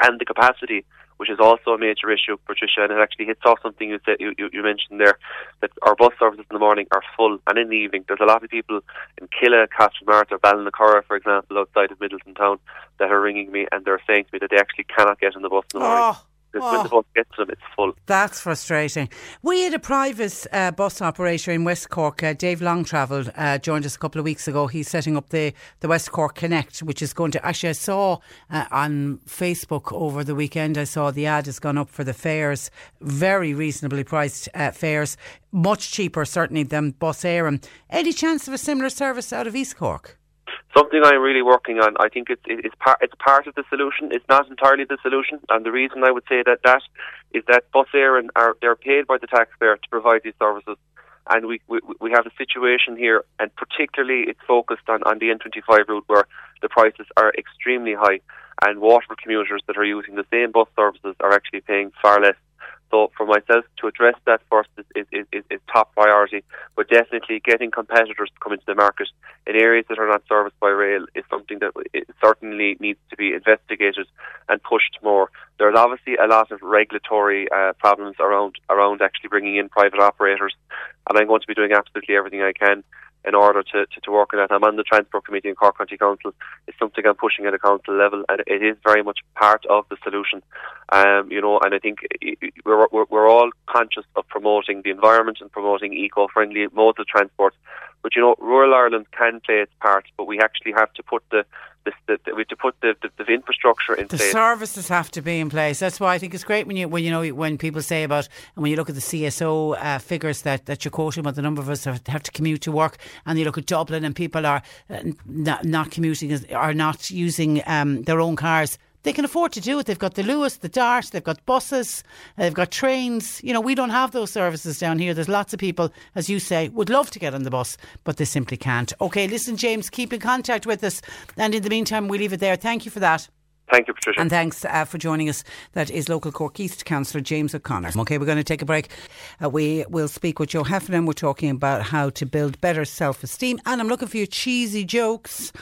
and the capacity which is also a major issue, Patricia, and it actually hits off something you said you, you, mentioned there that our bus services in the morning are full, and in the evening there's a lot of people in Killeagh, Castlemartyr, Ballinacurra, for example, outside of Midleton town, that are ringing me and they're saying to me that they actually cannot get on the bus in the morning. Oh. Because Oh. when the bus gets to them, it's full. That's frustrating. We had a private uh, bus operator in West Cork, uh, Dave Long Travelled, uh, joined us a couple of weeks ago. He's setting up the, the West Cork Connect, which is going to. Actually, I saw uh, on Facebook over the weekend, I saw the ad has gone up for the fares, very reasonably priced uh, fares, much cheaper certainly than Bus Éireann. Any chance of a similar service out of East Cork? Something I'm really working on. I think it's it's part it's part of the solution. It's not entirely the solution. And the reason I would say that that is that bus Éireann are they're paid by the taxpayer to provide these services. and we, we we have a situation here, and particularly it's focused on on the N25 route where the prices are extremely high, and Waterford commuters that are using the same bus services are actually paying far less. So for myself to address that first is, is, is, is top priority, but definitely getting competitors to come into the market in areas that are not serviced by rail is something that certainly needs to be investigated and pushed more. There's obviously a lot of regulatory uh, problems around around actually bringing in private operators, and I'm going to be doing absolutely everything I can in order to, to, to work on that. I'm on the Transport Committee in Cork County Council. It's something I'm pushing at a council level, and it is very much part of the solution. Um, you know, and I think we're, we're, we're all conscious of promoting the environment and promoting eco-friendly modes of transport. But you know, rural Ireland can play its part, but we actually have to put the the, the, the, we have to put the, the, the infrastructure in the place. services have to be in place. That's why I think it's great when you when you know when people say about and when you look at the CSO uh, figures that that you're quoting about the number of us have, have, to commute to work, and you look at Dublin and people are uh, not, not commuting are not using um, their own cars they can afford to do it. They've got the Luas, the Dart, they've got buses, they've got trains. You know, we don't have those services down here. There's lots of people, as you say, would love to get on the bus, but they simply can't. Okay, listen, James, keep in contact with us. And in the meantime, we leave it there. Thank you for that. Thank you, Patricia. And thanks uh, for joining us. That is local Cork East Councillor James O'Connor. Okay, we're going to take a break. Uh, we will speak with Joe Heffernan. We're talking about how to build better self esteem. And I'm looking for your cheesy jokes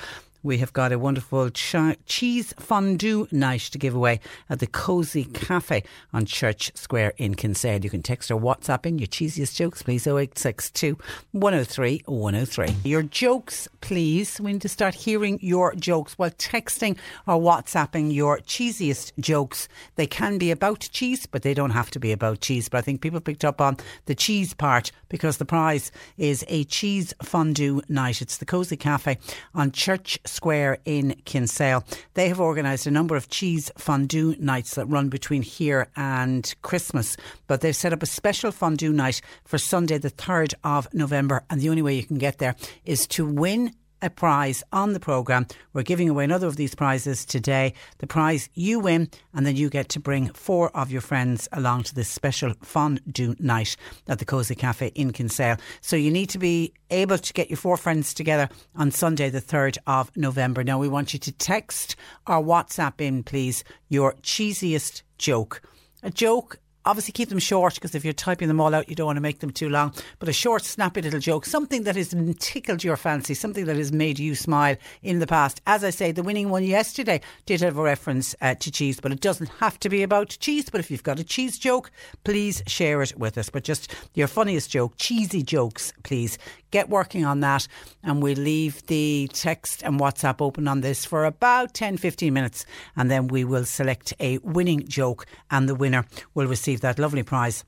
we have got a wonderful ch- cheese fondue night to give away at the Cozy Cafe on Church Square in Kinsale. You can text or WhatsApp in your cheesiest jokes, please, 0862 103 103. Your jokes, please. We need to start hearing your jokes while texting or WhatsApping your cheesiest jokes. They can be about cheese, but they don't have to be about cheese. But I think people picked up on the cheese part because the prize is a cheese fondue night. It's the Cozy Cafe on Church Square in Kinsale. They have organised a number of cheese fondue nights that run between here and Christmas, but they've set up a special fondue night for Sunday, the 3rd of November. And the only way you can get there is to win a prize on the programme. We're giving away another of these prizes today. The prize you win, and then you get to bring four of your friends along to this special fondue night at the Cozy Cafe in Kinsale. So you need to be able to get your four friends together on Sunday, the 3rd of November. Now, we want you to text or WhatsApp in, please, your cheesiest joke. A joke obviously keep them short because if you're typing them all out, you don't want to make them too long. But a short, snappy little joke, something that has tickled your fancy, something that has made you smile in the past. As I say, the winning one yesterday did have a reference uh, to cheese, but it doesn't have to be about cheese. But if you've got a cheese joke, please share it with us. But just your funniest joke, cheesy jokes, please get working on that. And we'll leave the text and WhatsApp open on this for about 10 15 minutes. And then we will select a winning joke, and the winner will receive that lovely prize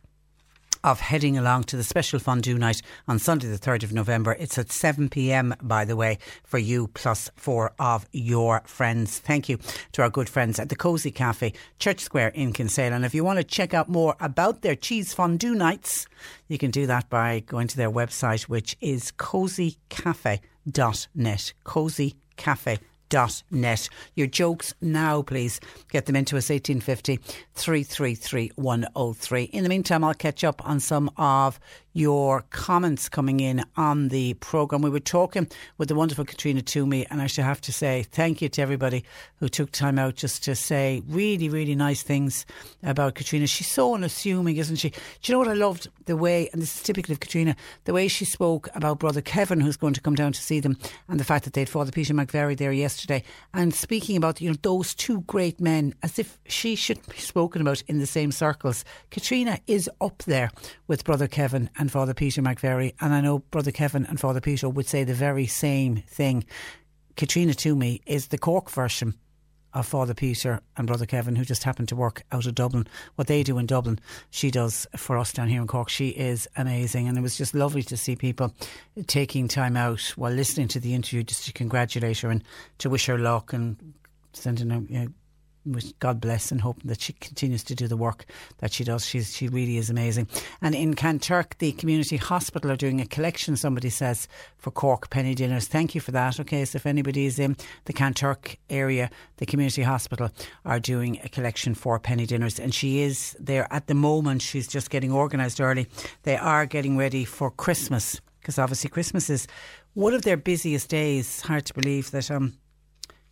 of heading along to the special fondue night on Sunday, the 3rd of November. It's at 7 pm, by the way, for you plus four of your friends. Thank you to our good friends at the Cozy Cafe, Church Square in Kinsale. And if you want to check out more about their cheese fondue nights, you can do that by going to their website, which is cozycafe.net. Cozy Cafe net. Your jokes now, please. Get them into us 1850 333 103. In the meantime, I'll catch up on some of your comments coming in on the programme. We were talking with the wonderful Katrina Twomey, and I should have to say thank you to everybody who took time out just to say really, really nice things about Katrina. She's so unassuming, isn't she? Do you know what I loved? The way, and this is typical of Katrina, the way she spoke about brother Kevin, who's going to come down to see them, and the fact that they'd Father Peter McVerry there yesterday, and speaking about you know those two great men as if she should be <laughs> spoken about in the same circles. Katrina is up there with brother Kevin and Father Peter McVerry, and I know Brother Kevin and Father Peter would say the very same thing. Katrina Twomey is the Cork version of Father Peter and Brother Kevin, who just happened to work out of Dublin. What they do in Dublin, she does for us down here in Cork. She is amazing. And it was just lovely to see people taking time out while listening to the interview just to congratulate her and to wish her luck and sending her you know, with God bless and hoping that she continues to do the work that she does. She's she really is amazing. And in Kanturk, the community hospital are doing a collection. Somebody says for Cork penny dinners. Thank you for that. Okay, so if anybody is in the Kanturk area, the community hospital are doing a collection for penny dinners, and she is there at the moment. She's just getting organised early. They are getting ready for Christmas because obviously Christmas is one of their busiest days. Hard to believe that um,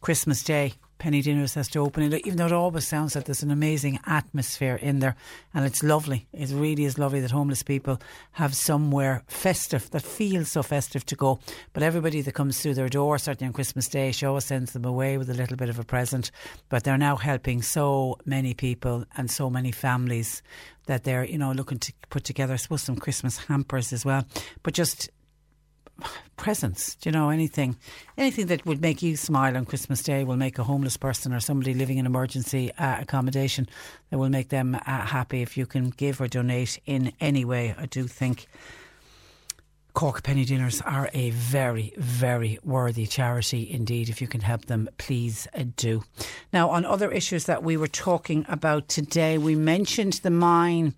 Christmas Day Penny Dinners has to open it, even though it always sounds like there's an amazing atmosphere in there. And it's lovely. It really is lovely that homeless people have somewhere festive that feels so festive to go. But everybody that comes through their door, certainly on Christmas Day, she always sends them away with a little bit of a present. But they're now helping so many people and so many families that they're, you know, looking to put together, I suppose, some Christmas hampers as well. But just presents, do you know, anything anything that would make you smile on Christmas Day will make a homeless person or somebody living in emergency uh, accommodation that will make them uh, happy if you can give or donate in any way. I do think Cork Penny Dinners are a very, very worthy charity indeed. If you can help them, please uh, do. Now, on other issues that we were talking about today, we mentioned the mine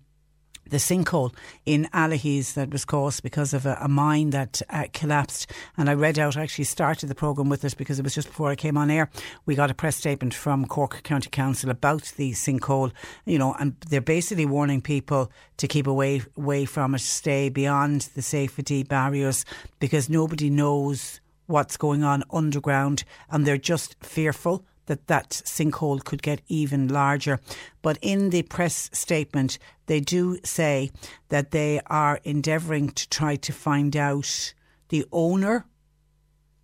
the sinkhole in Allihies that was caused because of a, a mine that uh, collapsed. And I read out, I actually started the programme with it because it was just before I came on air. We got a press statement from Cork County Council about the sinkhole, you know, and they're basically warning people to keep away, away from it, stay beyond the safety barriers because nobody knows what's going on underground and they're just fearful that that sinkhole could get even larger. But in the press statement, they do say that they are endeavouring to try to find out the owner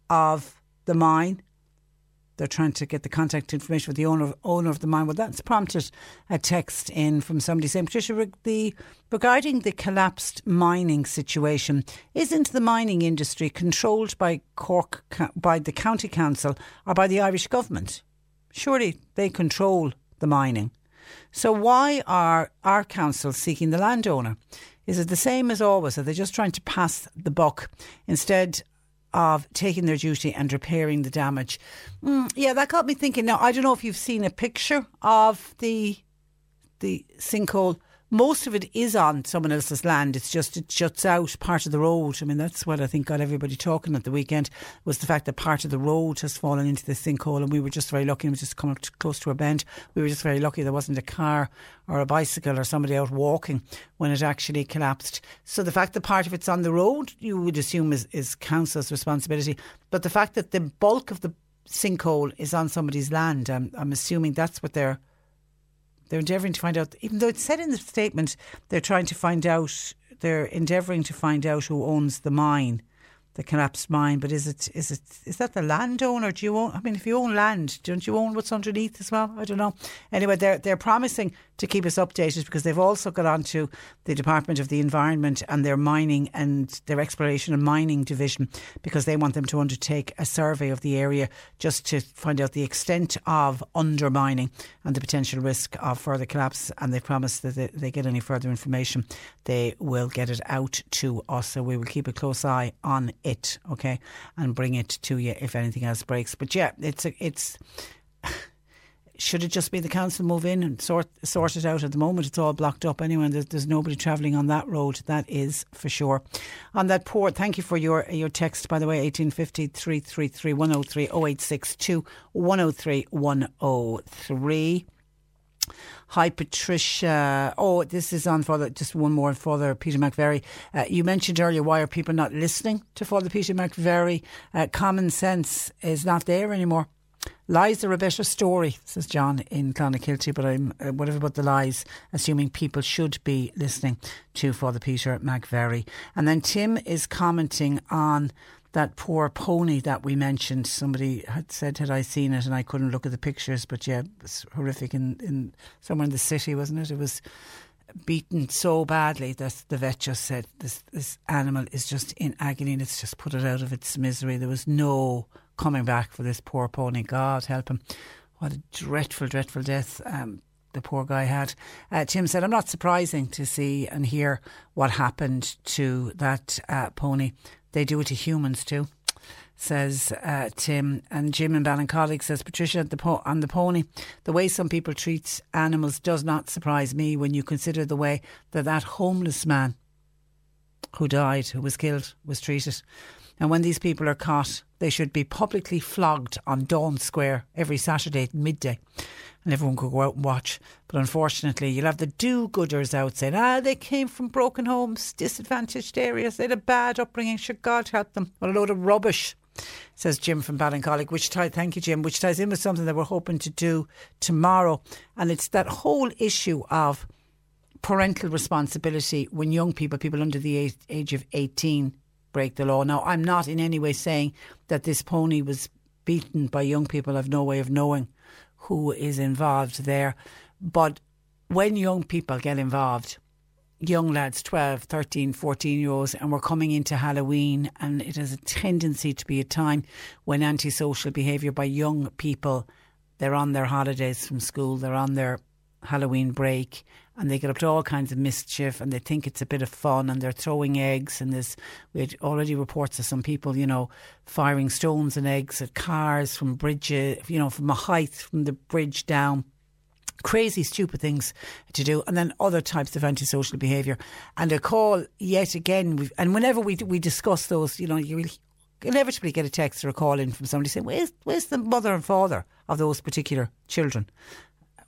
of the mine. They're trying to get the contact information with the owner owner of the mine. Well, that's prompted a text in from somebody saying, Patricia, the, regarding the collapsed mining situation, isn't the mining industry controlled by Cork by the county council or by the Irish government? Surely they control the mining. So why are our councils seeking the landowner? Is it the same as always? Are they just trying to pass the buck instead of taking their duty and repairing the damage? Mm, yeah, that got me thinking. Now I don't know if you've seen a picture of the the sinkhole most of it is on someone else's land. It's just it juts out part of the road. I mean, that's what I think got everybody talking at the weekend was the fact that part of the road has fallen into the sinkhole, and we were just very lucky. It was just coming close to a bend. We were just very lucky there wasn't a car or a bicycle or somebody out walking when it actually collapsed. So the fact that part of it's on the road, you would assume is, is council's responsibility. But the fact that the bulk of the sinkhole is on somebody's land, I'm, I'm assuming that's what they're they're endeavouring to find out, even though it's said in the statement, they're trying to find out, they're endeavouring to find out who owns the mine the collapsed mine. But is it is it is that the landowner? Do you own? I mean, if you own land, don't you own what's underneath as well? I don't know. Anyway, they're they're promising to keep us updated because they've also got onto the Department of the Environment and their mining and their exploration and mining division because they want them to undertake a survey of the area just to find out the extent of undermining and the potential risk of further collapse. And they promised that they, they get any further information, they will get it out to us. So we will keep a close eye on it, it, okay, and bring it to you if anything else breaks. But yeah, it's a, it's. <sighs> should it just be the council move in and sort sort it out? At the moment, it's all blocked up anyway, and there's, there's nobody travelling on that road. That is for sure. On that port, thank you for your your text by the way. 1850 333 103 0862 103 103. Hi, Patricia. Oh, this is on Father. Just one more, Father Peter McVerry. Uh, you mentioned earlier why are people not listening to Father Peter McVerry? Uh, common sense is not there anymore. Lies are a better story, says John in Clonakilty, but I'm uh, whatever about the lies, assuming people should be listening to Father Peter McVerry. And then Tim is commenting on that poor pony that we mentioned. Somebody had said, had I seen it, and I couldn't look at the pictures, but yeah, it was horrific in, in somewhere in the city, wasn't it? It was beaten so badly that the vet just said this this animal is just in agony it's just put it out of its misery. There was no coming back for this poor pony. God help him. What a dreadful, dreadful death. Um, the poor guy had. Uh, Tim said, I'm not surprising to see and hear what happened to that uh, pony. They do it to humans too. says uh, Tim. And Jim and Ballincollig says, Patricia, the po- on the pony, the way some people treat animals does not surprise me when you consider the way that that homeless man who died, who was killed, was treated. And when these people are caught, they should be publicly flogged on Daunt Square every Saturday at midday. And everyone could go out and watch. But unfortunately, you'll have the do gooders out saying, ah, they came from broken homes, disadvantaged areas, they had a bad upbringing, should God help them. What a load of rubbish says Jim from Ballincollig, which ties, thank you, Jim, which ties in with something that we're hoping to do tomorrow. And it's that whole issue of parental responsibility when young people, people under the age, age of 18, break the law. Now, I'm not in any way saying that this pony was beaten by young people. I've no way of knowing who is involved there. But when young people get involved, young lads, 12, 13, 14 year olds, and we're coming into Halloween, and it has a tendency to be a time when antisocial behaviour by young people, they're on their holidays from school, they're on their Halloween break, and they get up to all kinds of mischief and they think it's a bit of fun and they're throwing eggs and there's we had already reports of some people you know firing stones and eggs at cars from bridges you know from a height from the bridge down. Crazy stupid things to do and then other types of antisocial behaviour. And a call yet again and whenever we we discuss those you know you really inevitably get a text or a call in from somebody saying where's, where's the mother and father of those particular children?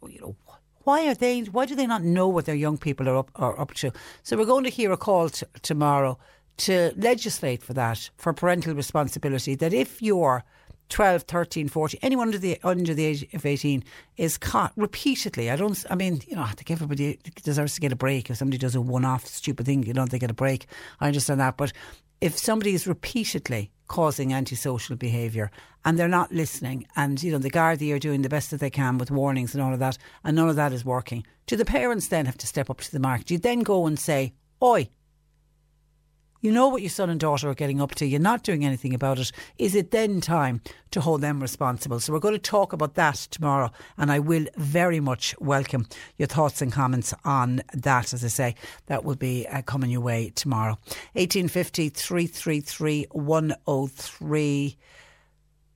You know why are they? Why do they not know what their young people are up are up to? So we're going to hear a call t- tomorrow to legislate for that, for parental responsibility. That if you're 12, 13, 14, anyone under the under the age of 18 is caught repeatedly. I don't, I mean, you know, I think everybody deserves to get a break. If somebody does a one off stupid thing, you know, they get a break. I understand that. But if somebody is repeatedly causing antisocial behaviour and they're not listening. And you know the Gardaí are doing the best that they can with warnings and all of that and none of that is working. Do the parents then have to step up to the mark? Do you then go and say oi you know what your son and daughter are getting up to. You're not doing anything about it. Is it then time to hold them responsible? So we're going to talk about that tomorrow, and I will very much welcome your thoughts and comments on that. As I say, that will be uh, coming your way tomorrow. 1850 333 103.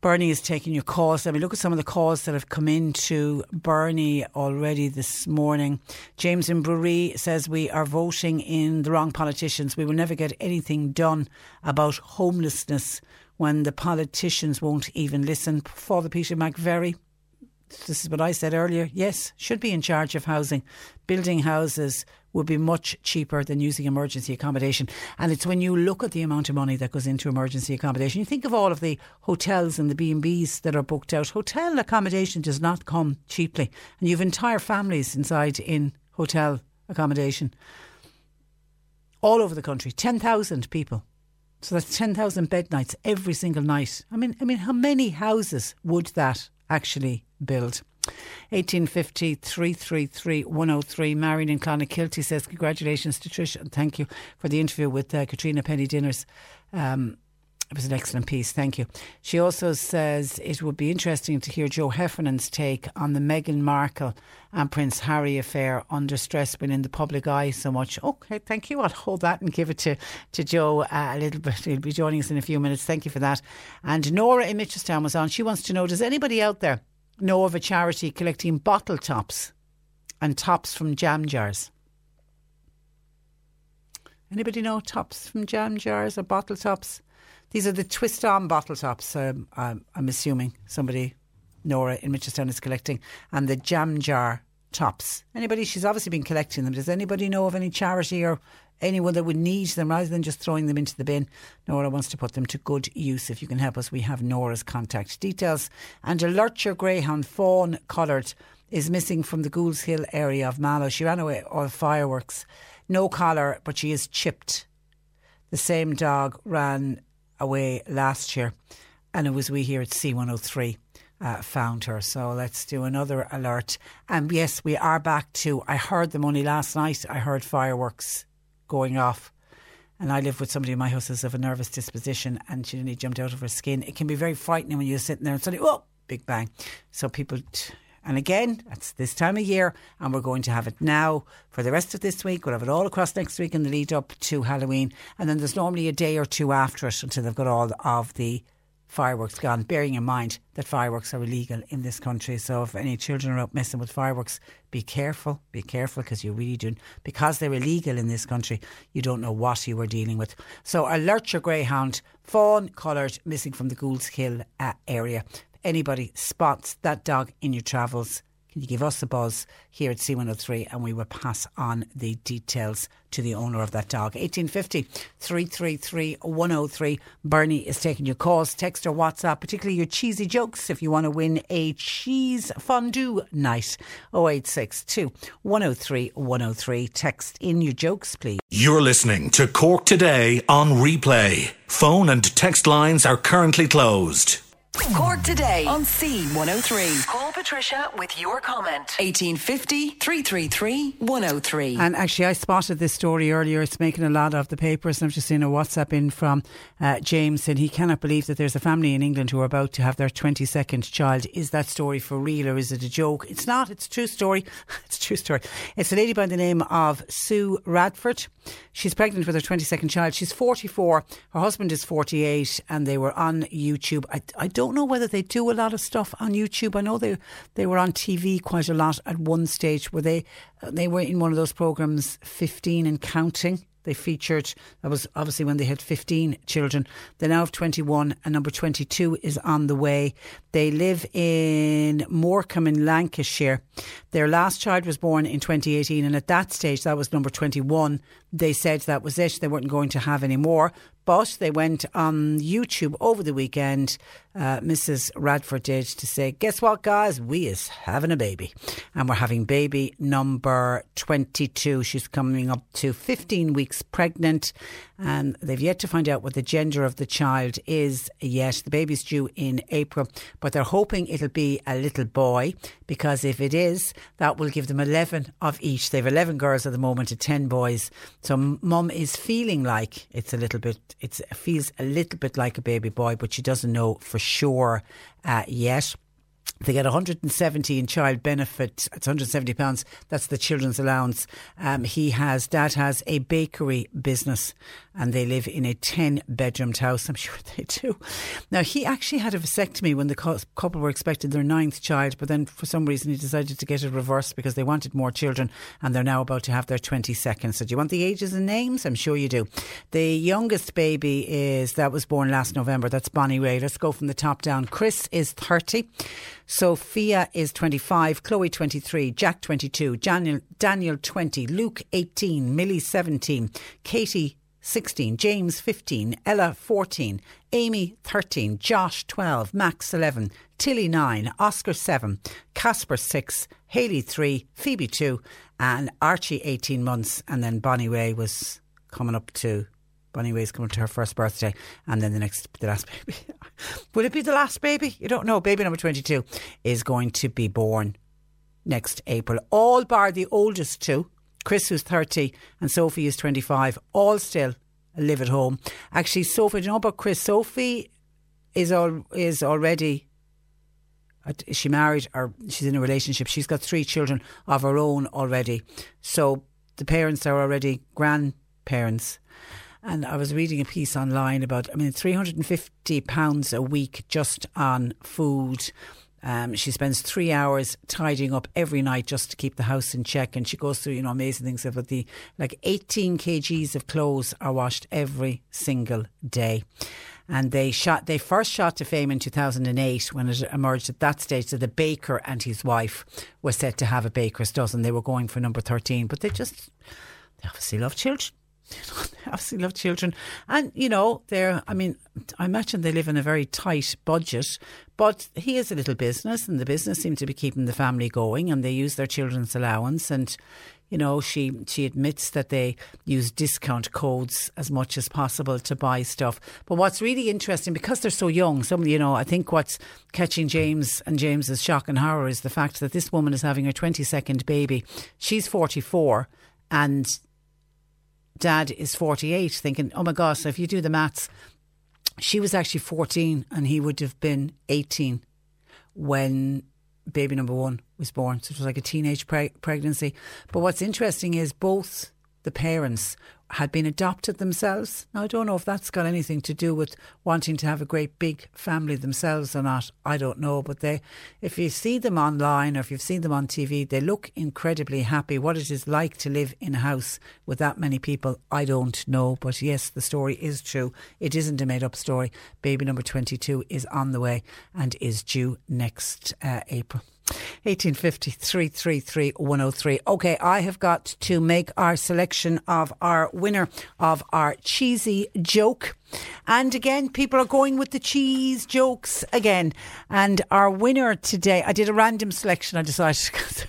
Bernie is taking your calls. I mean, look at some of the calls that have come in to Bernie already this morning. James in Bruree says we are voting in the wrong politicians. We will never get anything done about homelessness when the politicians won't even listen. Father Peter McVerry, this is what I said earlier. Yes, should be in charge of housing. Building houses would be much cheaper than using emergency accommodation. And it's when you look at the amount of money that goes into emergency accommodation, you think of all of the hotels and the B&Bs that are booked out. Hotel accommodation does not come cheaply. And you have entire families inside in hotel accommodation all over the country. 10,000 people. So that's 10,000 bed nights every single night. I mean, I mean, how many houses would that actually build? 1850 333 103. Marion in Clonakilty says, Congratulations to Trish and thank you for the interview with uh, Katrina Penny Dinners. Um, it was an excellent piece, thank you. She also says it would be interesting to hear Joe Heffernan's take on the Meghan Markle and Prince Harry affair under stress when in the public eye so much. Okay, thank you. I'll hold that and give it to, to Joe uh, a little bit. He'll be joining us in a few minutes. Thank you for that. And Nora in Mitchelstown was on. She wants to know Does anybody out there know of a charity collecting bottle tops and tops from jam jars? Anybody know tops from jam jars or bottle tops? These are the twist on bottle tops, um, I'm, I'm assuming somebody, Nora in Mitchelstown, is collecting, and the jam jar tops. Anybody? She's obviously been collecting them. Does anybody know of any charity or anyone that would need them rather than just throwing them into the bin? Nora wants to put them to good use. If you can help us, we have Nora's contact details. And a Lurcher Greyhound fawn coloured is missing from the Goulds Hill area of Mallow. She ran away all fireworks. No collar, but she is chipped. The same dog ran away last year, and it was we here at C103 uh, found her. So let's do another alert. And yes, we are back to. I heard them only last night. I heard fireworks going off. And I live with somebody in my house who's of a nervous disposition, and she nearly jumped out of her skin. It can be very frightening when you're sitting there and suddenly, oh, big bang. So people. T- and again, it's this time of year, and we're going to have it now for the rest of this week. We'll have it all across next week in the lead up to Halloween. And then there's normally a day or two after it until they've got all of the fireworks gone, bearing in mind that fireworks are illegal in this country. So if any children are out messing with fireworks, be careful, be careful because you really do. Because they're illegal in this country, you don't know what you are dealing with. So alert your greyhound, fawn coloured, missing from the Goulds Hill uh, area. Anybody spots that dog in your travels, you give us the buzz here at C103 and we will pass on the details to the owner of that dog. 1850 333 103. Bernie is taking your calls, text or WhatsApp, particularly your cheesy jokes if you want to win a cheese fondue night. 0862 103 103. Text in your jokes, please. You're listening to Cork Today on replay. Phone and text lines are currently closed. Cork today on C103. Call Patricia with your comment. 1850 333 103. And actually, I spotted this story earlier. It's making a lot of the papers. And I've just seen a WhatsApp in from uh, James, and he cannot believe that there's a family in England who are about to have their 22nd child. Is that story for real or is it a joke? It's not. It's a true story. <laughs> it's a true story. It's a lady by the name of Sue Radford. She's pregnant with her 22nd child. She's 44. Her husband is 48, and they were on YouTube. I, I don't know whether they do a lot of stuff on YouTube. I know they they were on TV quite a lot at one stage. Where they they were in one of those programs, 15 and counting. They featured, that was obviously when they had 15 children. They now have 21, and number 22 is on the way. They live in Morecambe in Lancashire. Their last child was born in 2018, and at that stage, that was number 21. They said that was it, they weren't going to have any more. But they went on YouTube over the weekend. Uh, Mrs. Radford did to say, "Guess what, guys? We is having a baby, and we're having baby number twenty-two. She's coming up to fifteen weeks pregnant, and they've yet to find out what the gender of the child is yet. The baby's due in April, but they're hoping it'll be a little boy because if it is, that will give them eleven of each. They've eleven girls at the moment and ten boys. So mum is feeling like it's a little bit." It feels a little bit like a baby boy, but she doesn't know for sure uh, yet. They get 170 in child benefit. It's 170 pounds. That's the children's allowance. Um, he has dad has a bakery business, and they live in a 10 bedroomed house. I'm <laughs> sure they do. Now he actually had a vasectomy when the couple were expecting their ninth child, but then for some reason he decided to get it reversed because they wanted more children, and they're now about to have their 22nd. So do you want the ages and names? I'm sure you do. The youngest baby is that was born last November. That's Bonnie Ray. Let's go from the top down. Chris is 30. Sophia is 25, Chloe 23, Jack 22, Daniel, Daniel 20, Luke 18, Millie 17, Katie 16, James 15, Ella 14, Amy 13, Josh 12, Max 11, Tilly 9, Oscar 7, Casper 6, Haley 3, Phoebe 2, and Archie 18 months. And then Bonnie Ray was coming up to Bonnie Ray's coming to her first birthday, and then the next, the last baby. <laughs> Will it be the last baby? You don't know. Baby number 22 is going to be born next April. All bar the oldest two, Chris, who's 30, and Sophie is 25, all still live at home. Actually, Sophie, do you know about Chris? Sophie is, all, is already uh, is she married or she's in a relationship? She's got three children of her own already. So the parents are already grandparents. And I was reading a piece online about, I mean, £350 a week just on food. Um, she spends three hours tidying up every night just to keep the house in check. And she goes through, you know, amazing things about the like 18 kgs of clothes are washed every single day. And they shot, they first shot to fame in 2008 when it emerged at that stage that the baker and his wife were set to have a baker's dozen. They were going for number 13, but they just, they obviously love children. <laughs> absolutely love children. And, you know, they're, I mean, I imagine they live in a very tight budget, but he has a little business and the business seems to be keeping the family going and they use their children's allowance. And, you know, she, she admits that they use discount codes as much as possible to buy stuff. But what's really interesting, because they're so young, some, you know, I think what's catching James and James's shock and horror is the fact that this woman is having her 22nd baby. She's 44 and dad is 48, thinking, oh my gosh, so if you do the maths, she was actually 14 and he would have been 18 when baby number one was born. So it was like a teenage pre- pregnancy. But what's interesting is both the parents had been adopted themselves. Now, I don't know if that's got anything to do with wanting to have a great big family themselves or not. I don't know, but they, if you see them online or if you've seen them on TV, they look incredibly happy. What it is like to live in a house with that many people, I don't know. But yes, the story is true. It isn't a made up story. Baby number 22 is on the way and is due next uh, April. 1850 333 103. Okay, I have got to make our selection of our winner of our cheesy joke. And again, people are going with the cheese jokes again. And our winner today, I did a random selection, I decided.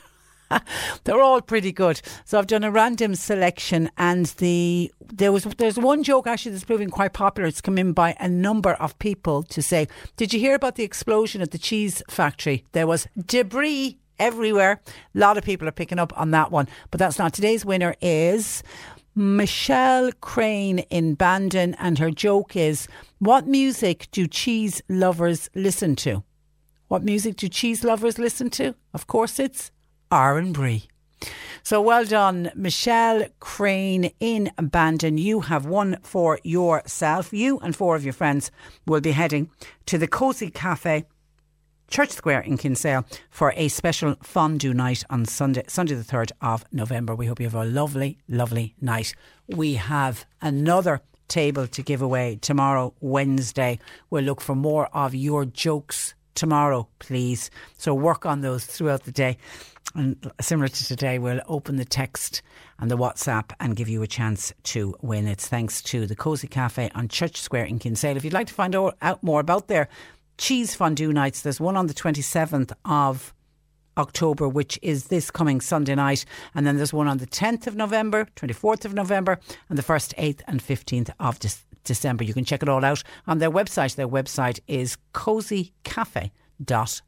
<laughs> They're all pretty good. So I've done a random selection, and the there was there's one joke actually that's proving quite popular. It's come in by a number of people to say, "Did you hear about the explosion at the cheese factory? There was debris everywhere." A lot of people are picking up on that one, but that's not today's winner. Is Michelle Crane in Bandon, and her joke is, "What music do cheese lovers listen to?" What music do cheese lovers listen to? Of course, it's Brie. So well done, Michelle Crane in Bandon. You have one for yourself. You and four of your friends will be heading to the Cozy Cafe. Church Square in Kinsale for a special fondue night on Sunday, Sunday the 3rd of November. We hope you have a lovely, lovely night. We have another table to give away tomorrow, Wednesday. We'll look for more of your jokes tomorrow, please. So work on those throughout the day. And similar to today, we'll open the text and the WhatsApp and give you a chance to win. It's thanks to the Cozy Cafe on Church Square in Kinsale. If you'd like to find out more about their cheese fondue nights, there's one on the 27th of October, which is this coming Sunday night. And then there's one on the 10th of November, 24th of November, and the 1st, 8th, and 15th of December. You can check it all out on their website. Their website is cozycafe.com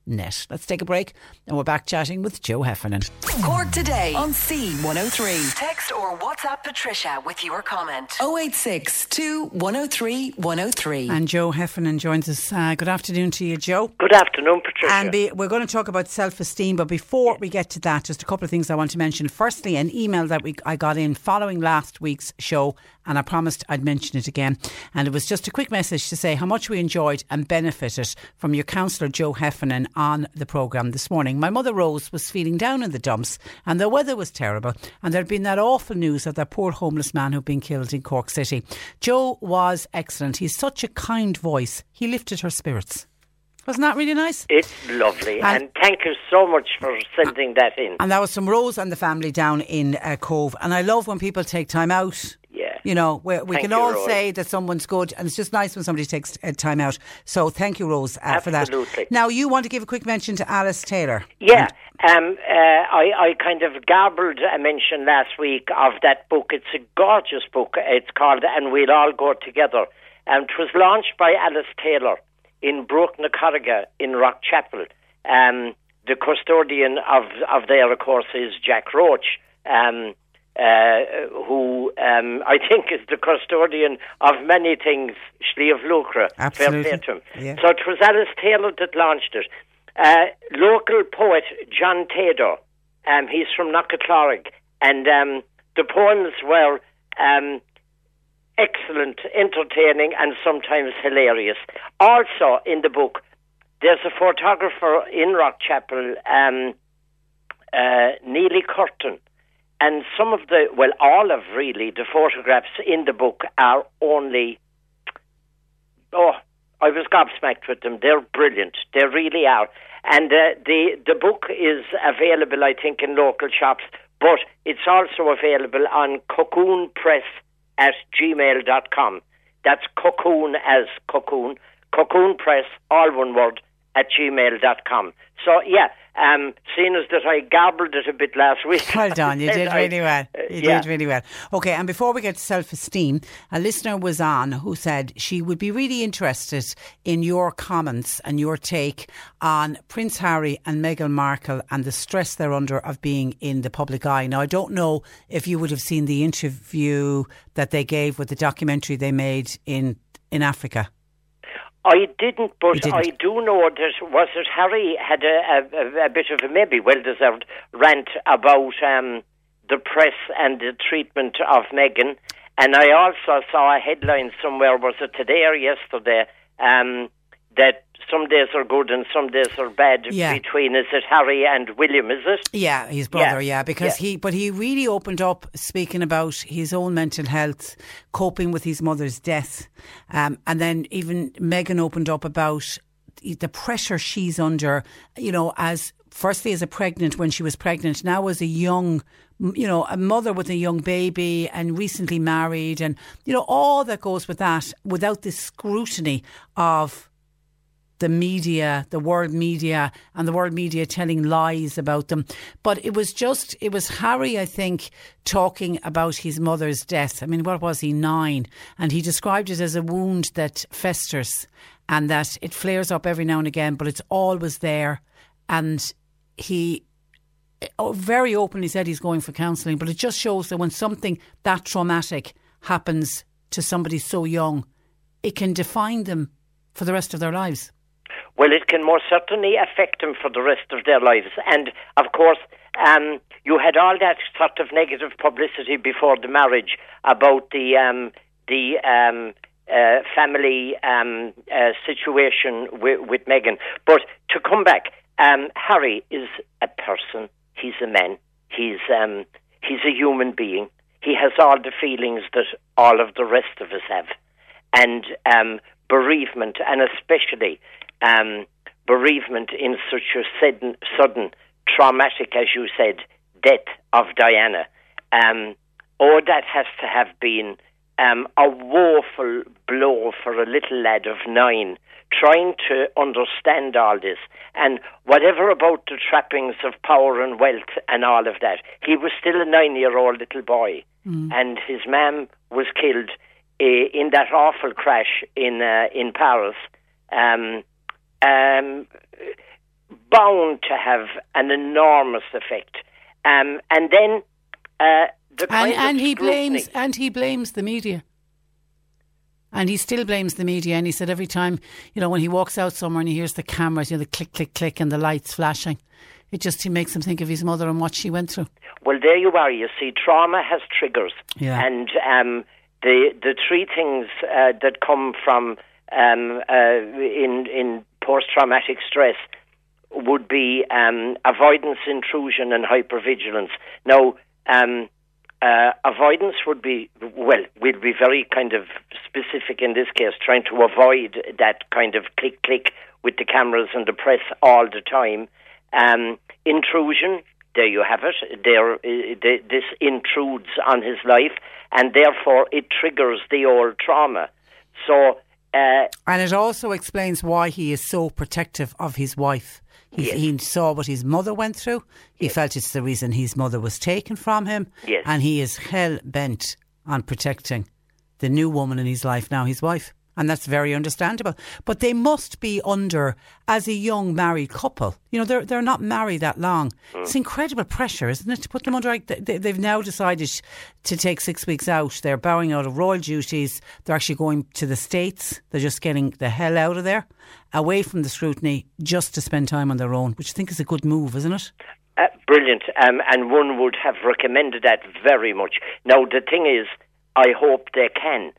net. Let's take a break and we're back chatting with Joe Heffernan. Cork today on C103. Text or WhatsApp Patricia with your comment. 086 103 103. And Joe Heffernan joins us. Uh, good afternoon to you, Joe. Good afternoon, Patricia. And be, we're going to talk about self esteem, but before we get to that, just a couple of things I want to mention. Firstly, an email that we I got in following last week's show, and I promised I'd mention it again. And it was just a quick message to say how much we enjoyed and benefited from your counsellor, Joe Heffernan, on the programme this morning. My mother Rose was feeling down in the dumps, and the weather was terrible, and there'd been that awful news of that poor homeless man who'd been killed in Cork City. Joe was excellent. He's such a kind voice. He lifted her spirits. Wasn't that really nice? It's lovely, and, and, thank you so much for sending that in. And that was from Rose and the family down in uh, Cobh. And I love when people take time out. You know, we, we can you, all Rose. say that someone's good, and it's just nice when somebody takes uh, time out. So thank you, Rose, uh, for that. Now, you want to give a quick mention to Alice Taylor. Yeah, um, uh, I, I kind of garbled a mention last week of that book. It's a gorgeous book. It's called And We'll All Go Together. And it was launched by Alice Taylor in Bruach na Carraige in Rockchapel. Um, the custodian of, of there, of course, is Jack Roche. Um, uh, who um, I think is the custodian of many things, Sliabh Luachra, Absolutely. fair play to him. Yeah. So it was Alice Taylor that launched it. Uh, local poet John Taylor, um, he's from Knockatlarg, and um, the poems were um, excellent, entertaining, and sometimes hilarious. Also in the book, there's a photographer in Rockchapel, um, uh, Neely Curtin, and some of the, well, all of really the photographs in the book are only, oh, I was gobsmacked with them. They're brilliant. They really are. And uh, the the book is available, I think, in local shops, but it's also available on Cocoon Press at gmail.com. That's cocoon as cocoon, cocoon press, all one word, at gmail.com. So, yeah, um, seeing as that I garbled it a bit last week. <laughs> Well done. You <laughs> did really well. uh, You yeah. did really well. Okay, and before we get to self esteem, a listener was on who said she would be really interested in your comments and your take on Prince Harry and Meghan Markle and the stress they're under of being in the public eye. Now, I don't know if you would have seen the interview that they gave with the documentary they made in, in Africa. I didn't, but didn't. I do know that was it Harry had a, a, a bit of a maybe well deserved rant about um, the press and the treatment of Meghan, And I also saw a headline somewhere, was it today or yesterday, um, that some days are good and some days are bad Yeah. between, is it Harry and William, is it? Yeah, his brother, Yeah. yeah, because Yeah. he, but he really opened up speaking about his own mental health, coping with his mother's death. Um, and then even Meghan opened up about the pressure she's under, you know, as firstly as a pregnant, when she was pregnant, now as a young, you know, a mother with a young baby and recently married and, you know, all that goes with that without the scrutiny of the media, the world media, and the world media telling lies about them. But it was just, it was Harry, I think, talking about his mother's death. I mean, what was he, nine? And he described it as a wound that festers and that it flares up every now and again, but it's always there. And he oh, very openly said he's going for counselling, but it just shows that when something that traumatic happens to somebody so young, it can define them for the rest of their lives. Well, it can most certainly affect them for the rest of their lives. And of course, um, you had all that sort of negative publicity before the marriage about the um, the um, uh, family um, uh, situation with, with Meghan. But to come back, um, Harry is a person. He's a man. He's um, he's a human being. He has all the feelings that all of the rest of us have, and um, bereavement, and especially um, bereavement in such a sudden, sudden, traumatic, as you said, death of Diana. Um, oh, that has to have been um, a woeful blow for a little lad of nine, trying to understand all this. And whatever about the trappings of power and wealth and all of that, he was still a nine-year-old little boy, and his mam was killed uh, in that awful crash in uh, in Paris. Um, um, bound to have an enormous effect. Um, and then uh, the and, and he blames and he blames the media. And he still blames the media. And he said every time, you know, when he walks out somewhere and he hears the cameras, you know, the click, click, click, and the lights flashing, it just he makes him think of his mother and what she went through. Well, there you are. You see, trauma has triggers, Yeah. and um, the the three things uh, that come from um, uh, in in post traumatic stress would be um, avoidance, intrusion, and hypervigilance. Now, um, uh, avoidance would be well, we'd be very kind of specific in this case, trying to avoid that kind of click click with the cameras and the press all the time. Um, intrusion, there you have it. There, uh, th- this intrudes on his life, and therefore it triggers the old trauma. So. Uh, And it also explains why he is so protective of his wife. He, Yes. he saw what his mother went through. He felt it's the reason his mother was taken from him. Yes. And he is hell bent on protecting the new woman in his life now, his wife. And that's very understandable. But they must be under, as a young married couple, you know, they're, they're not married that long. It's incredible pressure, isn't it, to put them under? Like, they, they've now decided to take six weeks out. They're bowing out of royal duties. They're actually going to the States. They're just getting the hell out of there, away from the scrutiny, just to spend time on their own, which I think is a good move, isn't it? Uh, brilliant, um, and one would have recommended that very much. Now, the thing is, I hope they can,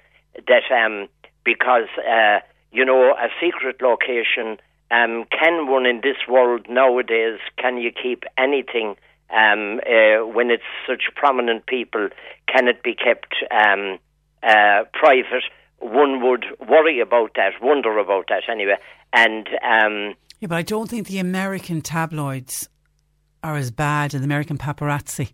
that um, because, uh, you know, a secret location, um, can one in this world nowadays, can you keep anything um, uh, when it's such prominent people? Can it be kept um, uh, private? One would worry about that, wonder about that anyway. And um, Yeah, but I don't think the American tabloids are as bad, and the American paparazzi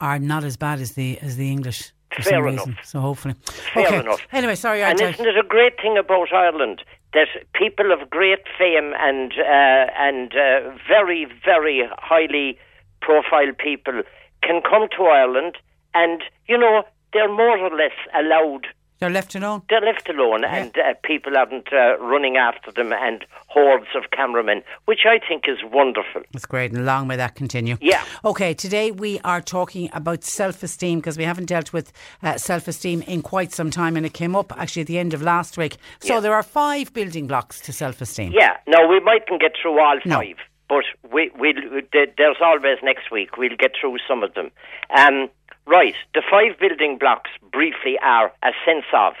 are not as bad as the as the English. For Fair some enough. reason. So hopefully, Fair okay. enough. Anyway, sorry, I and I- isn't it a great thing about Ireland that people of great fame and uh, and uh, very very highly profile people can come to Ireland and you know they're more or less allowed. They're left alone. They're left alone, and uh, people aren't uh, running after them and hordes of cameramen, which I think is wonderful. That's great, and long may that continue. Yeah. Okay, today we are talking about self esteem because we haven't dealt with uh, self esteem in quite some time, and it came up actually at the end of last week. So there are five building blocks to self esteem. Yeah, no, we mightn't get through all No. five, but we, we'll, there's always next week. We'll get through some of them. Um, Right. The five building blocks briefly are a sense of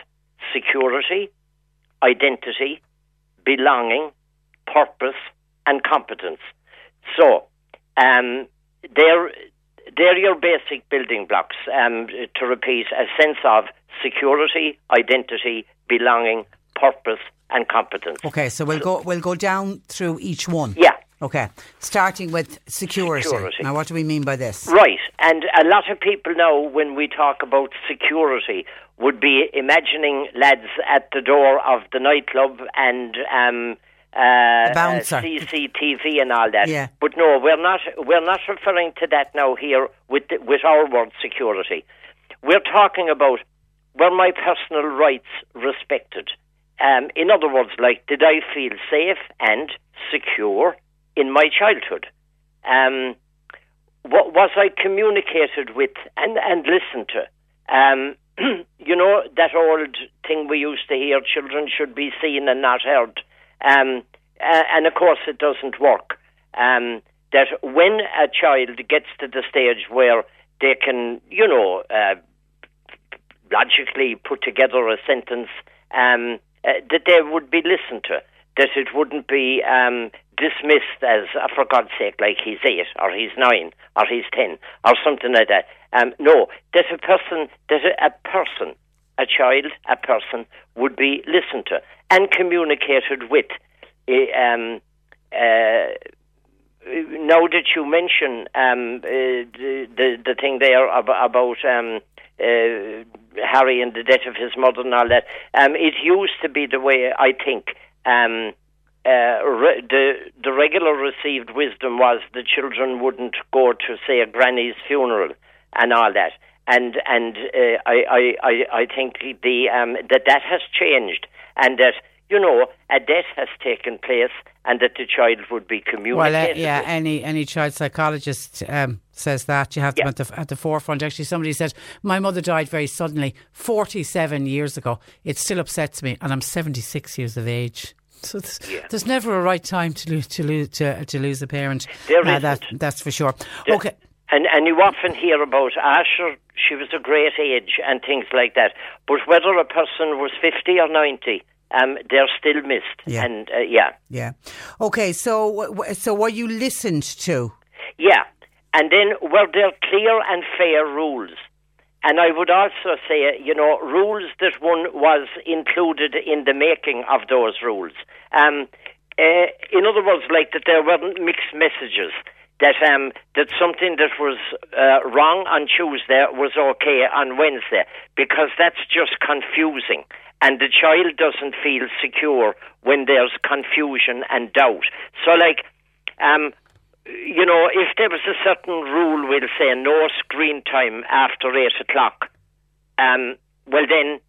security, identity, belonging, purpose, and competence. So, um, they're they're your basic building blocks. Um, to repeat, a sense of security, identity, belonging, purpose, and competence. Okay, so we'll go we'll go down through each one. Yeah. Okay, starting with security. Security. Now, what do we mean by this? Right, and a lot of people now, when we talk about security, would be imagining lads at the door of the nightclub and um, uh, bouncer. uh, CCTV and all that. Yeah. But no, we're not. We're not referring to that now here with the, with our word security. We're talking about were my personal rights respected. Um, in other words, like did I feel safe and secure in my childhood? Um, what was I communicated with and, and listened to? Um, <clears throat> you know that old thing we used to hear: children should be seen and not heard. Um, and of course, it doesn't work. Um, that when a child gets to the stage where they can, you know, uh, logically put together a sentence, um, uh, that they would be listened to, that it wouldn't be um, dismissed as, uh, for God's sake, like he's eight or he's nine or he's ten or something like that. Um, no, that a person, that a, a person, a child, a person would be listened to and communicated with. Uh, um, uh, now that you mention um, uh, the, the thing there ab- about um, uh, Harry and the death of his mother and all that, um, it used to be the way I think. Um, uh, re- the the regular received wisdom was the children wouldn't go to say a granny's funeral and all that, and and uh, I, I I I think the um, that that has changed and that you know a death has taken place and that the child would be communicated. Well, uh, with. yeah, any any child psychologist um, says that you have them at the at the forefront. Actually, somebody said my mother died very suddenly, forty seven years ago. It still upsets me, and I'm seventy six years of age. So there's, there's never a right time to lose to lose to, to lose a parent. There Uh, that that's for sure. The- Okay. And and you often hear about Asher, she was a great age and things like that. But whether a person was fifty or ninety, um, they're still missed. Yeah. And uh, yeah, Yeah. Okay. So so were you listened to? yeah. And then were there clear and fair rules? And I would also say, you know, rules that one was included in the making of those rules. Um, uh, in other words, like that there weren't mixed messages. That um, that something that was uh, wrong on Tuesday was okay on Wednesday, because that's just confusing, and the child doesn't feel secure when there's confusion and doubt. So, like, um, you know, if there was a certain rule, we'll say no screen time after eight o'clock, um, well then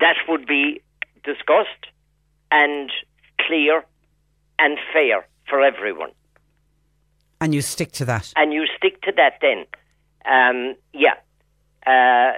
that would be discussed and clear and fair for everyone. And you stick to that. And you stick to that then. Um, yeah. Uh,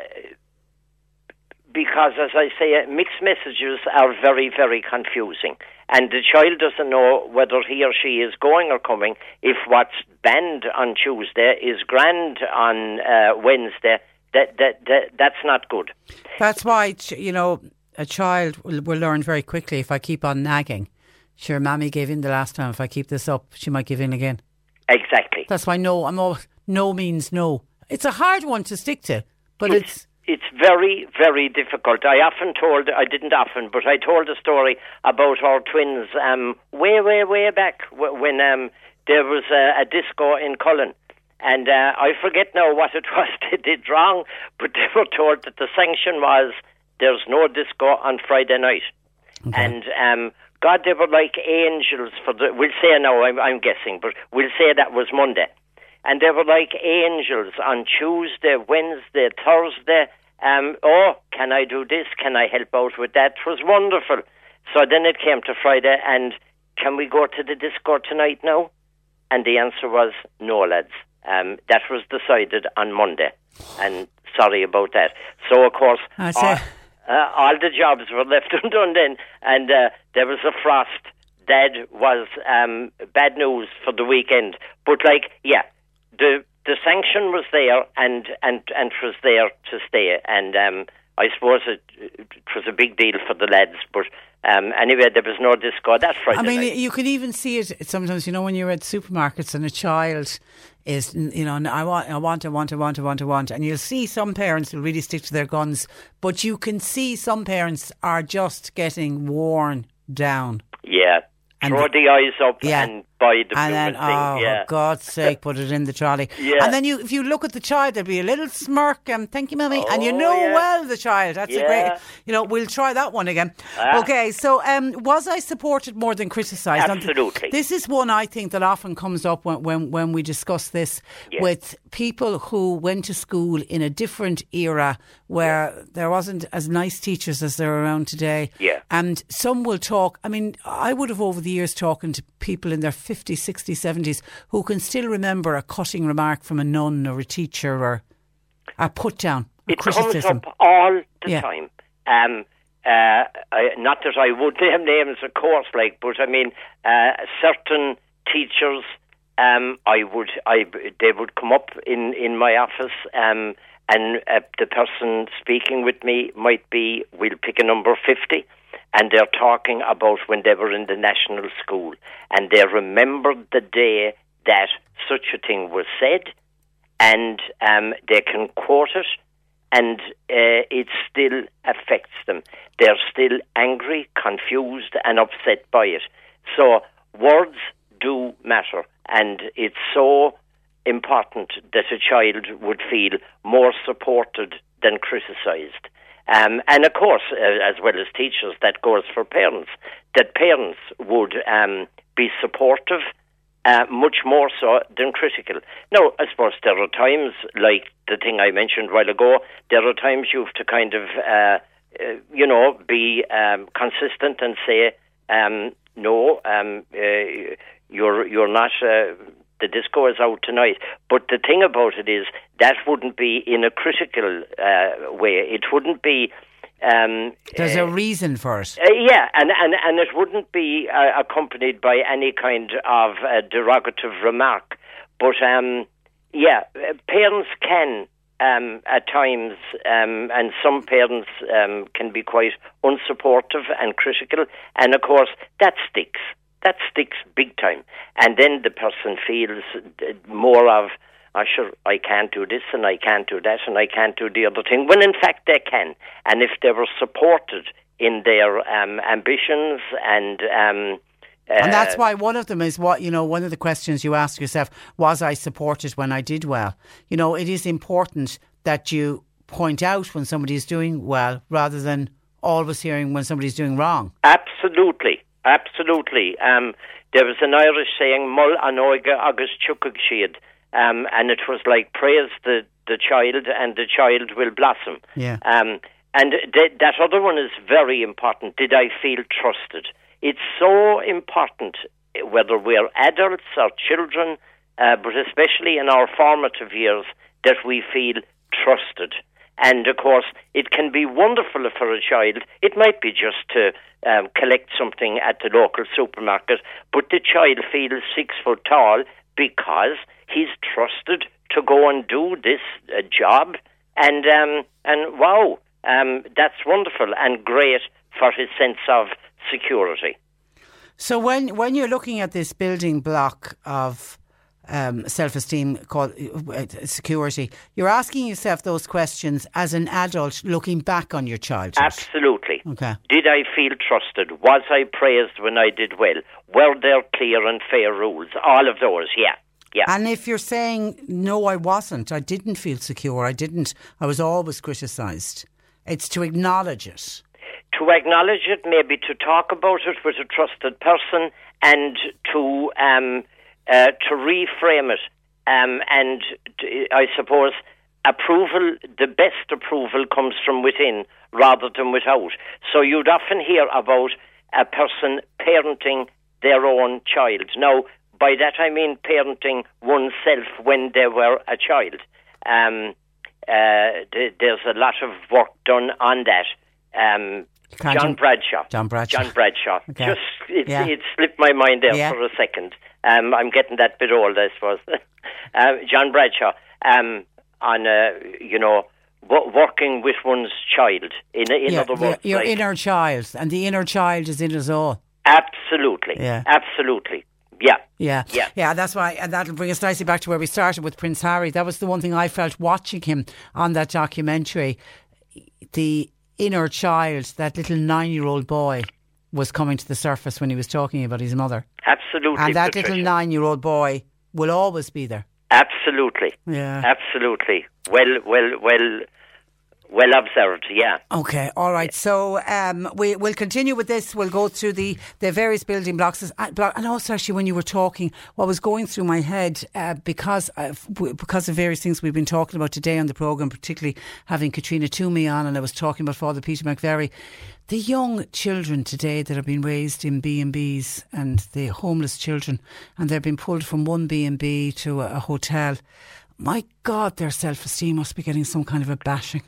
because, as I say, mixed messages are very, very confusing. And the child doesn't know whether he or she is going or coming. If what's banned on Tuesday is grand on uh, Wednesday, that, that, that, that's not good. That's why you know a child will, will learn very quickly if I keep on nagging. Sure, mammy gave in the last time. If I keep this up, she might give in again. Exactly. That's why no. I'm all no means no. It's a hard one to stick to, but it's it's very, very difficult. I often told, I didn't often, but I told a story about our twins um, way, way, way back when um, there was a, a disco in Cullen. And uh, I forget now what it <laughs> was they did wrong, but they were told that the sanction was there's no disco on Friday night. And um, God, they were like angels for the. We'll say now, I'm, I'm guessing, but we'll say that was Monday. And they were like angels on Tuesday, Wednesday, Thursday. Um, oh, can I do this? Can I help out with that? It was wonderful. So then it came to Friday, and can we go to the disco tonight now? And the answer was no, lads. Um, that was decided on Monday, and sorry about that. So of course, all, uh, all the jobs were left <laughs> undone then, and uh, there was a frost. That was um, bad news for the weekend. But like, yeah, the the sanction was there, and and and it was there to stay. And um, I suppose it, it was a big deal for the lads, but um, anyway, there was no disco that Friday I mean, night. you can even see it sometimes. You know, when you're at supermarkets and a child is, you know, I want, I want, I want, I want, I want, I want, and you'll see some parents will really stick to their guns, but you can see some parents are just getting worn down. Yeah. And Throw the eyes up Yeah. and buy the and then, oh, yeah. for God's <laughs> sake, put it in the trolley. Yeah. And then you, if you look at the child, there'll be a little smirk and thank you, mummy. and you Oh, know yeah. well the child. That's a great, you know, we'll try that one again. Ah. Okay, so um, was I supported more than criticised? Absolutely. This is one I think that often comes up when, when, when we discuss this Yeah. with people who went to school in a different era where there wasn't as nice teachers as there are around today. Yeah. And some will talk. I mean, I would have over the years talking to people in their 50s, 60s, 70s who can still remember a cutting remark from a nun or a teacher or a put down, a It comes criticism. up all the Yeah. time. Um, uh, I, not that I would <laughs> name names, of course, like, but I mean, uh, certain teachers, um, I would, I, they would come up in in my office, um, and uh, the person speaking with me might be, we'll pick a number fifty, and they're talking about when they were in the national school, and they remembered the day that such a thing was said, and um, they can quote it and uh, it still affects them. They're still angry, confused, and upset by it. So words do matter, and it's so important that a child would feel more supported than criticised. Um, and of course, uh, as well as teachers, that goes for parents, that parents would um, be supportive uh, much more so than critical. Now, I suppose there are times, like the thing I mentioned a while ago, there are times you have to kind of, uh, uh, you know, be um, consistent and say, um, no, um, uh, you're you're not. Uh, the disco is out tonight. But the thing about it is that wouldn't be in a critical uh, way. It wouldn't be. Um, There's a reason for it. uh, yeah, and, and, and it wouldn't be uh, accompanied by any kind of uh, derogative remark. But um, yeah, uh, parents can um, at times, um, and some parents um, can be quite unsupportive and critical, and of course that sticks. That sticks big time, and then the person feels uh, more of. Oh, sure, I can't do this and I can't do that and I can't do the other thing. When in fact they can. And if they were supported in their um, ambitions and. Um, And that's uh, why one of them is what, you know, one of the questions you ask yourself, was I supported when I did well? You know, it is important that you point out when somebody is doing well rather than always hearing when somebody's doing wrong. Absolutely, absolutely. Um, there was an Irish saying, "Mul anoiga agus chukug siad," um, and it was like praise the the child, and the child will blossom. Yeah. Um, and th- that other one is very important. Did I feel trusted? It's so important whether we're adults or children, uh, but especially in our formative years, that we feel trusted. And of course, it can be wonderful for a child. It might be just to um, collect something at the local supermarket, but the child feels six foot tall because he's trusted to go and do this uh, job. And um, and wow, um, that's wonderful and great for his sense of security. So when when you're looking at this building block of um, self-esteem called uh, security, you're asking yourself those questions as an adult looking back on your childhood. Absolutely. Okay. Did I feel trusted? Was I praised when I did well? Were there clear and fair rules? All of those, yeah. Yeah. And if you're saying no, I wasn't, I didn't feel secure, I didn't, I was always criticised. It's to acknowledge it. to acknowledge it, maybe to talk about it with a trusted person, and to um, uh, to reframe it. Um, and I suppose approval, the best approval comes from within rather than without. So you'd often hear about a person parenting their own child. Now, by that I mean parenting oneself when they were a child. Um, uh, th- there's a lot of work done on that. Um, Can't John Bradshaw. John Bradshaw. John Bradshaw. Okay. Just it, Yeah. it slipped my mind there Yeah. for a second. Um, I'm getting that bit old, I suppose. <laughs> uh, John Bradshaw. Um, on uh, you know, wo- working with one's child. In in yeah, other words, your like- inner child, and the inner child is in us all. absolutely, Yeah. absolutely, yeah, Yeah, Yeah. yeah. That's why, and that'll bring us nicely back to where we started with Prince Harry. That was the one thing I felt watching him on that documentary. The inner child, that little nine-year-old boy, was coming to the surface when he was talking about his mother, absolutely. and that Patricia. little nine-year-old boy will always be there. Absolutely. Yeah. Absolutely. Well, well, well, well observed. Yeah. Okay, all right. So um, we will continue with this. We'll go through the, the various building blocks, and also actually when you were talking, what was going through my head uh, because of, because of various things we've been talking about today on the program, particularly having Katrina Twomey on, and I was talking about Father Peter McVerry. The young children today that have been raised in B and B's and the homeless children, and they've been pulled from one B and B to a, a hotel. My God, their self esteem must be getting some kind of a bashing.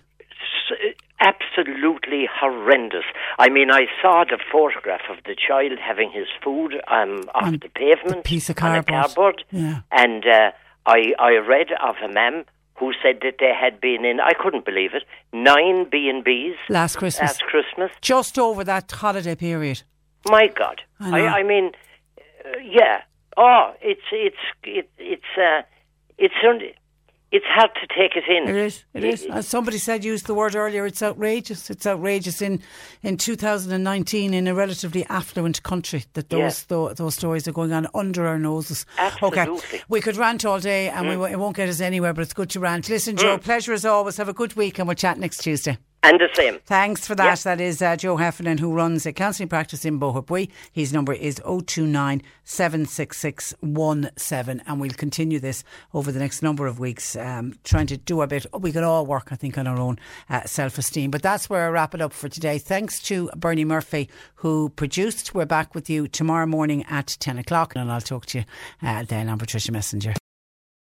Absolutely horrendous. I mean, I saw the photograph of the child having his food um, off On the pavement piece of on a cardboard. cardboard, Yeah. and uh, I I read of a man who said that they had been in. I couldn't believe it. Nine B and B's Last Christmas. Last Christmas. just over that holiday period. My God. I I. I, mean, uh, yeah. Oh, it's it's it, it's uh, it's it's hard to take it in. It is. It is. As somebody said, used the word earlier. It's outrageous. It's outrageous in in 2019 in a relatively affluent country that Yeah. those those stories are going on under our noses. Okay, Absolutely. we could rant all day and we, Mm. w- it won't get us anywhere. But it's good to rant. Listen, Joe. Mm. Pleasure as always. Have a good week, and we'll chat next Tuesday. And the same. Thanks for that. That is uh, Joe Heffernan, who runs a counselling practice in Boherbue. His number is 029 76617. And we'll continue this over the next number of weeks, um, trying to do a bit. We can all work, I think, on our own uh, self esteem. But that's where I wrap it up for today. Thanks to Bernie Murphy, who produced. We're back with you tomorrow morning at 10 o'clock. And I'll talk to you uh, then. I'm Patricia Messinger.